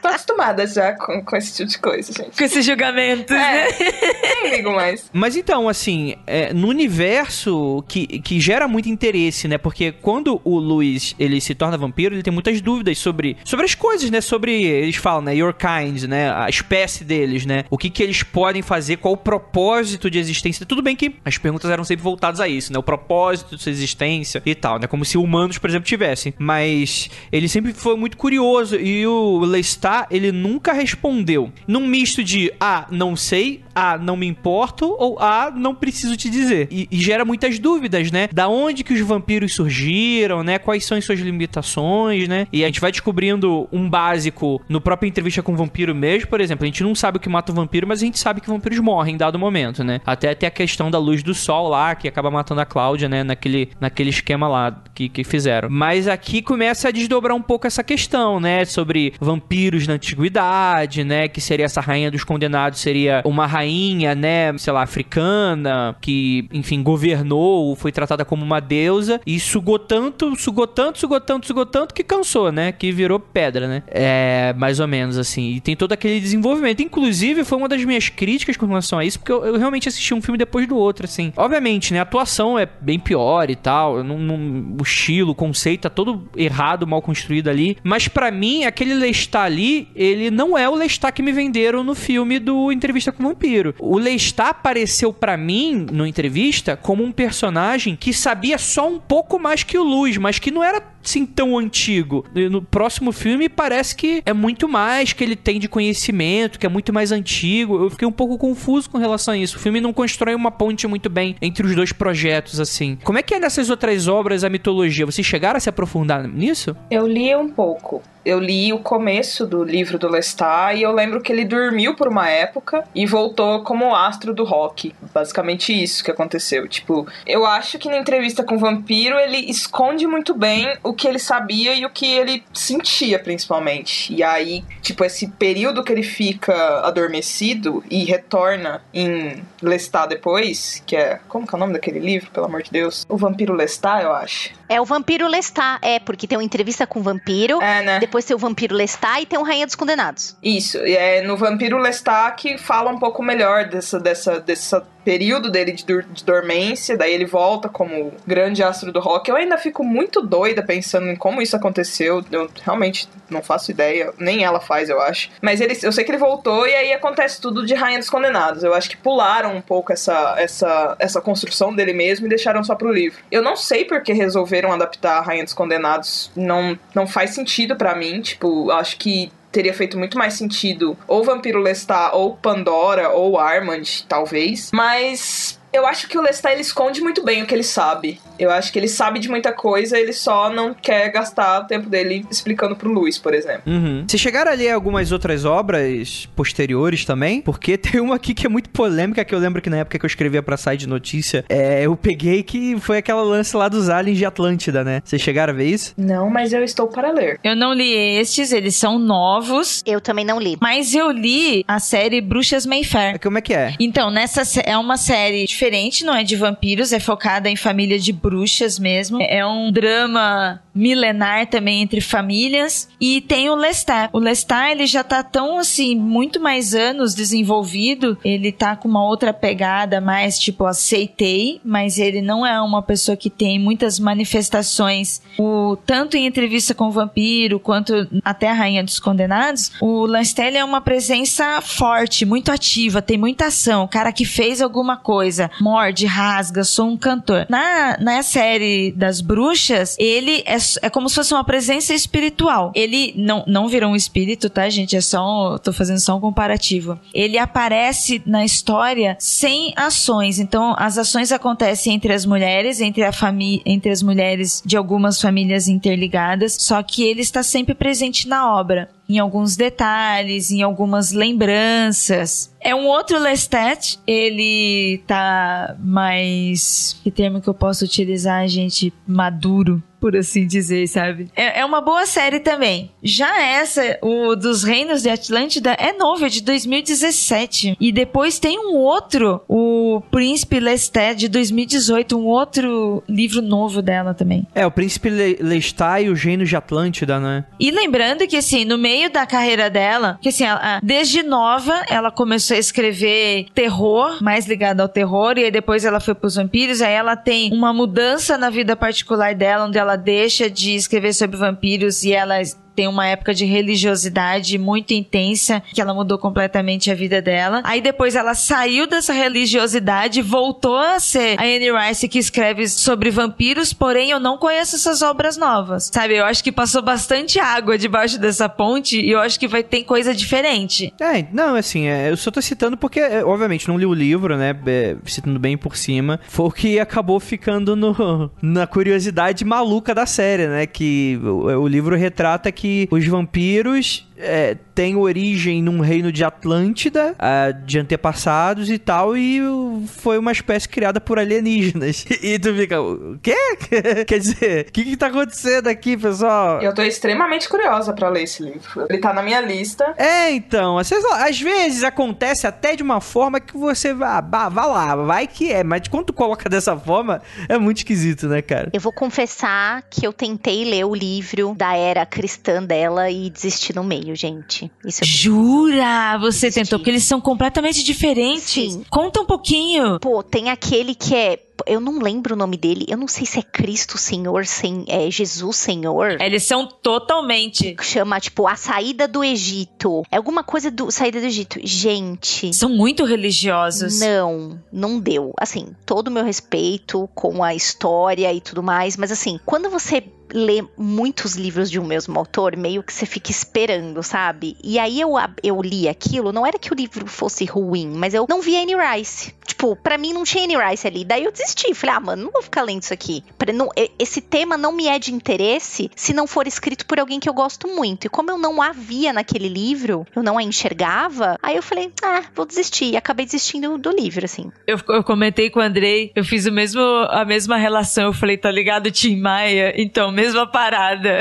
Tô acostumada já com, com esse tipo de coisa, gente. Com esses julgamentos, né? É, nem ligo mais. Mas então, assim, é, no universo que, que gera muito interesse, né? Porque quando o Luiz ele se torna vampiro, ele tem muitas dúvidas sobre, sobre as coisas, né? Sobre, eles falam, né? Your kind, né? A espécie deles, né? O que, que eles podem fazer, qual o propósito de existência. Tudo bem que as perguntas eram sempre voltadas a isso, né? O propósito de sua existência e tal, né? Como se humanos, por exemplo, tivessem. Mas ele sempre foi muito curioso e o Lestat, ele nunca respondeu. Num misto de, ah, não sei, ah, não me importo, ou ah, não preciso te dizer. E, e gera muitas dúvidas, né? Da onde que os vampiros surgiram, né? Quais são as suas limitações, né? E a gente vai descobrindo um básico no próprio entrevista com o vampiro mesmo, por exemplo. A gente não sabe o que mata o vampiro, mas a gente sabe que vampiros morrem em dado momento, né? Até tem a questão da luz do sol lá, que acaba matando a Cláudia, né? Naquele, naquele esquema lá que, que fizeram. Mas aqui começa a desdobrar um pouco essa questão, né? Sobre vampiros na antiguidade, né? Que seria essa rainha dos condenados, seria uma rainha, né? Sei lá, africana, que, enfim, governou, foi tratada como uma deusa e sugou tanto, sugou tanto, sugou tanto, sugou tanto que cansou, né? Que virou pedra, né? É, mais ou menos assim. E tem todo aquele desenvolvimento. Inclusive, foi uma das minhas críticas com relação a isso, porque eu, eu realmente assisti um filme depois do outro, assim. Obviamente, né? A atuação é bem pior e tal. não- não- o estilo, o conceito tá todo errado, mal construído ali. Mas pra mim, aquele Lestat ali, ele não é o Lestat que me venderam no filme do Entrevista com o Vampiro. O Lestat apareceu pra mim, no entrevista, como um personagem que sabia só um pouco mais que o Luz, mas que não era assim tão antigo. E No próximo filme parece que é muito mais que ele tem de conhecimento, que é muito mais antigo. Eu fiquei um pouco confuso com relação a isso. O filme não constrói uma ponte muito bem entre os dois projetos, assim. Como é que é nessas outras obras a mitologia? Vocês chegaram a se aprofundar nisso? Eu li um pouco. Eu li o começo do livro do Lestat e eu lembro que ele dormiu por uma época e voltou como astro do rock. Basicamente isso que aconteceu. Tipo, eu acho que na entrevista com o vampiro ele esconde muito bem o que ele sabia e o que ele sentia, principalmente. E aí, tipo, esse período que ele fica adormecido e retorna em Lestat depois, que é. Como que é o nome daquele livro, pelo amor de Deus? O Vampiro Lestat, eu acho. É o Vampiro Lestat, é, porque tem uma entrevista com o vampiro, É, né? Depois tem o Vampiro Lestat e tem o Rainha dos Condenados. Isso, e é no Vampiro Lestat que fala um pouco melhor dessa, dessa, dessa período dele de, de dormência, daí ele volta como grande astro do rock. Eu ainda fico muito doida pensando em como isso aconteceu. Eu realmente não faço ideia, nem ela faz, eu acho. Mas ele, eu sei que ele voltou e aí acontece tudo de Rainha dos Condenados. Eu acho que pularam um pouco essa, essa, essa construção dele mesmo e deixaram só pro livro. Eu não sei porque resolveram adaptar Rainha dos Condenados. Não, não faz sentido para mim. Tipo, acho que teria feito muito mais sentido ou Vampiro Lestat ou Pandora ou Armand, talvez. Mas eu acho que o Lestat ele esconde muito bem o que ele sabe. Eu acho que ele sabe de muita coisa, ele só não quer gastar o tempo dele explicando pro Luiz, por exemplo. Uhum. Vocês chegaram a ler algumas outras obras posteriores também? Porque tem uma aqui que é muito polêmica, que eu lembro que na época que eu escrevia pra site de notícia, é, eu peguei que foi aquela lance lá dos aliens de Atlântida, né? Vocês chegaram a ver isso? Não, mas eu estou para ler. Eu não li estes, eles são novos. Eu também não li. Mas eu li a série Bruxas Mayfair. Como é que é? Então, nessa é uma série diferente diferente, não é de vampiros, é focada em família de bruxas mesmo. É um drama milenar também entre famílias. E tem o Lestat. O Lestat, ele já tá tão, assim, muito mais anos desenvolvido. Ele tá com uma outra pegada mais, tipo, aceitei, mas ele não é uma pessoa que tem muitas manifestações. O, tanto em entrevista com o vampiro, quanto até a Rainha dos Condenados, o Lestat é uma presença forte, muito ativa, tem muita ação. O cara que fez alguma coisa, morde, rasga, sou um cantor. Na, na série das bruxas, ele é, é como se fosse uma presença espiritual. Ele não, não virou um espírito, tá, gente? É só. tô fazendo só um comparativo. Ele aparece na história sem ações. Então, as ações acontecem entre as mulheres, entre a família, entre as mulheres de algumas famílias interligadas, só que ele está sempre presente na obra em alguns detalhes, em algumas lembranças. É um outro Lestat, ele tá mais. Que termo que eu posso utilizar, gente? Maduro por assim dizer, sabe? É, é, uma boa série também. Já essa, o dos Reinos de Atlântida, é novo, é de 2017. E depois tem um outro, o Príncipe Lestat, de 2018, um outro livro novo dela também. É, o Príncipe Lestat e os Reinos de Atlântida, né? E lembrando que, assim, no meio da carreira dela, que assim, ela, desde nova, ela começou a escrever terror, mais ligado ao terror, e aí depois ela foi pros vampiros, aí ela tem uma mudança na vida particular dela, onde ela ela deixa de escrever sobre vampiros e ela tem uma época de religiosidade muito intensa, que ela mudou completamente a vida dela. Aí depois ela saiu dessa religiosidade, voltou a ser a Anne Rice que escreve sobre vampiros, porém eu não conheço essas obras novas. Sabe, eu acho que passou bastante água debaixo dessa ponte e eu acho que vai ter coisa diferente. É, não, assim, é, eu só tô citando porque, é, obviamente, não li o livro, né, é, citando bem por cima, foi o que acabou ficando no, na curiosidade maluca da série, né, que o, o livro retrata que que os vampiros é, tem origem num reino de Atlântida, uh, de antepassados e tal, e foi uma espécie criada por alienígenas. E tu fica, o quê? Quer dizer, o que que tá acontecendo aqui, pessoal? Eu tô extremamente curiosa para ler esse livro. Ele tá na minha lista. É, então, às vezes, às vezes acontece até de uma forma que você vá, vá, vá lá, vai que é, mas quando tu coloca dessa forma, é muito esquisito, né, cara? Eu vou confessar que eu tentei ler o livro da era cristã dela e desisti no meio gente. Isso é Jura? Você tentou? Porque eles são completamente diferentes. Sim. Conta um pouquinho. Pô, tem aquele que é eu não lembro o nome dele. Eu não sei se é Cristo Senhor, sem, é Jesus Senhor. Eles são totalmente. Chama, tipo, a saída do Egito. É alguma coisa do saída do Egito. Gente. São muito religiosos. Não, não deu. Assim, todo o meu respeito com a história e tudo mais. Mas assim, quando você lê muitos livros de um mesmo autor, meio que você fica esperando, sabe? E aí eu, eu li aquilo, não era que o livro fosse ruim, mas eu não vi Anne Rice. Tipo, pra mim não tinha Anne Rice ali. Daí eu desisti. Falei, ah, mano, não vou ficar lendo isso aqui. Pra não, esse tema não me é de interesse se não for escrito por alguém que eu gosto muito. E como eu não a via naquele livro, eu não a enxergava, aí eu falei, ah, vou desistir. E acabei desistindo do livro, assim. Eu, eu comentei com o Andrei, eu fiz o mesmo, a mesma relação. Eu falei, tá ligado, Tim Maia? Então, mesma parada.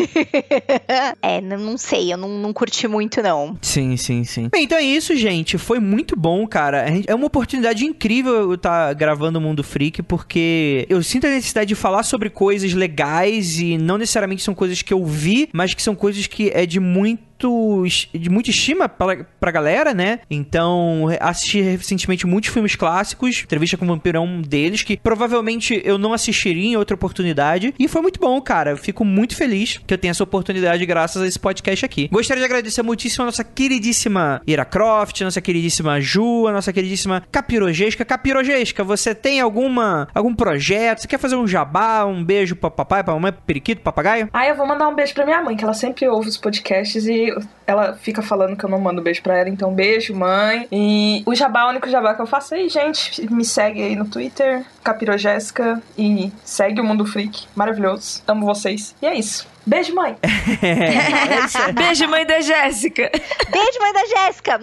é, não sei, eu não, não curti muito, não. Sim, sim, sim. Bem, então é isso, gente. Foi muito bom, cara. É uma oportunidade incrível eu estar tá gravando o Mundo Freak, porque eu sinto a necessidade de falar sobre coisas legais e não necessariamente são coisas que eu vi, mas que são coisas que é de muito muito de muita estima pra, pra galera, né? Então, assisti recentemente muitos filmes clássicos, entrevista com o Vampiro é um deles, que provavelmente eu não assistiria em outra oportunidade. E foi muito bom, cara. Fico muito feliz que eu tenha essa oportunidade graças a esse podcast aqui. Gostaria de agradecer muitíssimo a nossa queridíssima Ira Croft, nossa queridíssima Ju, a nossa queridíssima Capirogesca. Capirogesca, você tem alguma algum projeto? Você quer fazer um jabá, um beijo pra papai, pra mamãe, periquito, papagaio? Ah, eu vou mandar um beijo pra minha mãe, que ela sempre ouve os podcasts e ela fica falando que eu não mando beijo pra ela, então beijo, mãe. E o jabá, o único jabá que eu faço aí, gente, me segue aí no Twitter, Capirogésica, e segue o Mundo Freak. Maravilhoso. Amo vocês. E é isso. Beijo, mãe. é, Beijo, mãe da Jéssica. Beijo, mãe da Jéssica.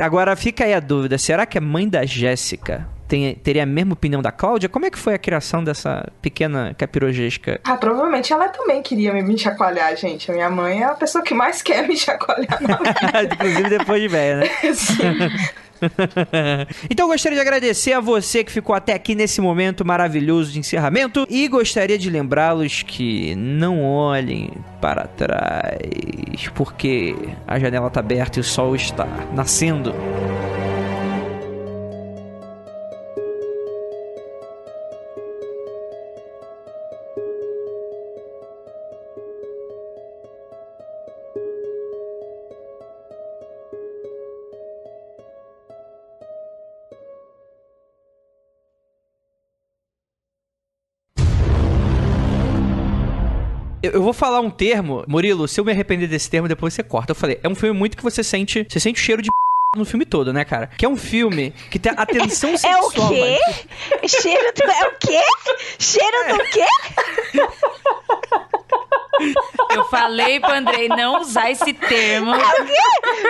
Agora fica aí a dúvida: será que a mãe da Jéssica tem, teria a mesma opinião da Cláudia? Como é que foi a criação dessa pequena capirogesca? Ah, provavelmente ela também queria me chacoalhar, gente. A minha mãe é a pessoa que mais quer me chacoalhar. Inclusive depois de velha, né? Sim. então eu gostaria de agradecer a você que ficou até aqui nesse momento maravilhoso de encerramento e gostaria de lembrá-los que não olhem para trás, porque a janela está aberta e o sol está nascendo. Eu, vou falar um termo, Murilo, se eu me arrepender desse termo, depois você corta. Eu falei, é um filme muito que você sente. Você sente o cheiro de no filme todo, né, cara? Que é um filme que tem a tensão sexual. É o quê? Mas... Cheiro do... É o quê? Cheiro é. do quê? Eu falei pro Andrei não usar esse termo. É o quê?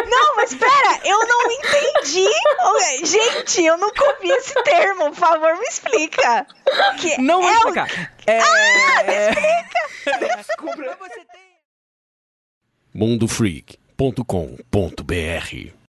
Não, mas pera, eu não entendi. Gente, eu nunca ouvi esse termo. Por favor, me explica. Que não vou é explicar. O... É... Ah, me explica. Desculpa. Mundofreak.com.br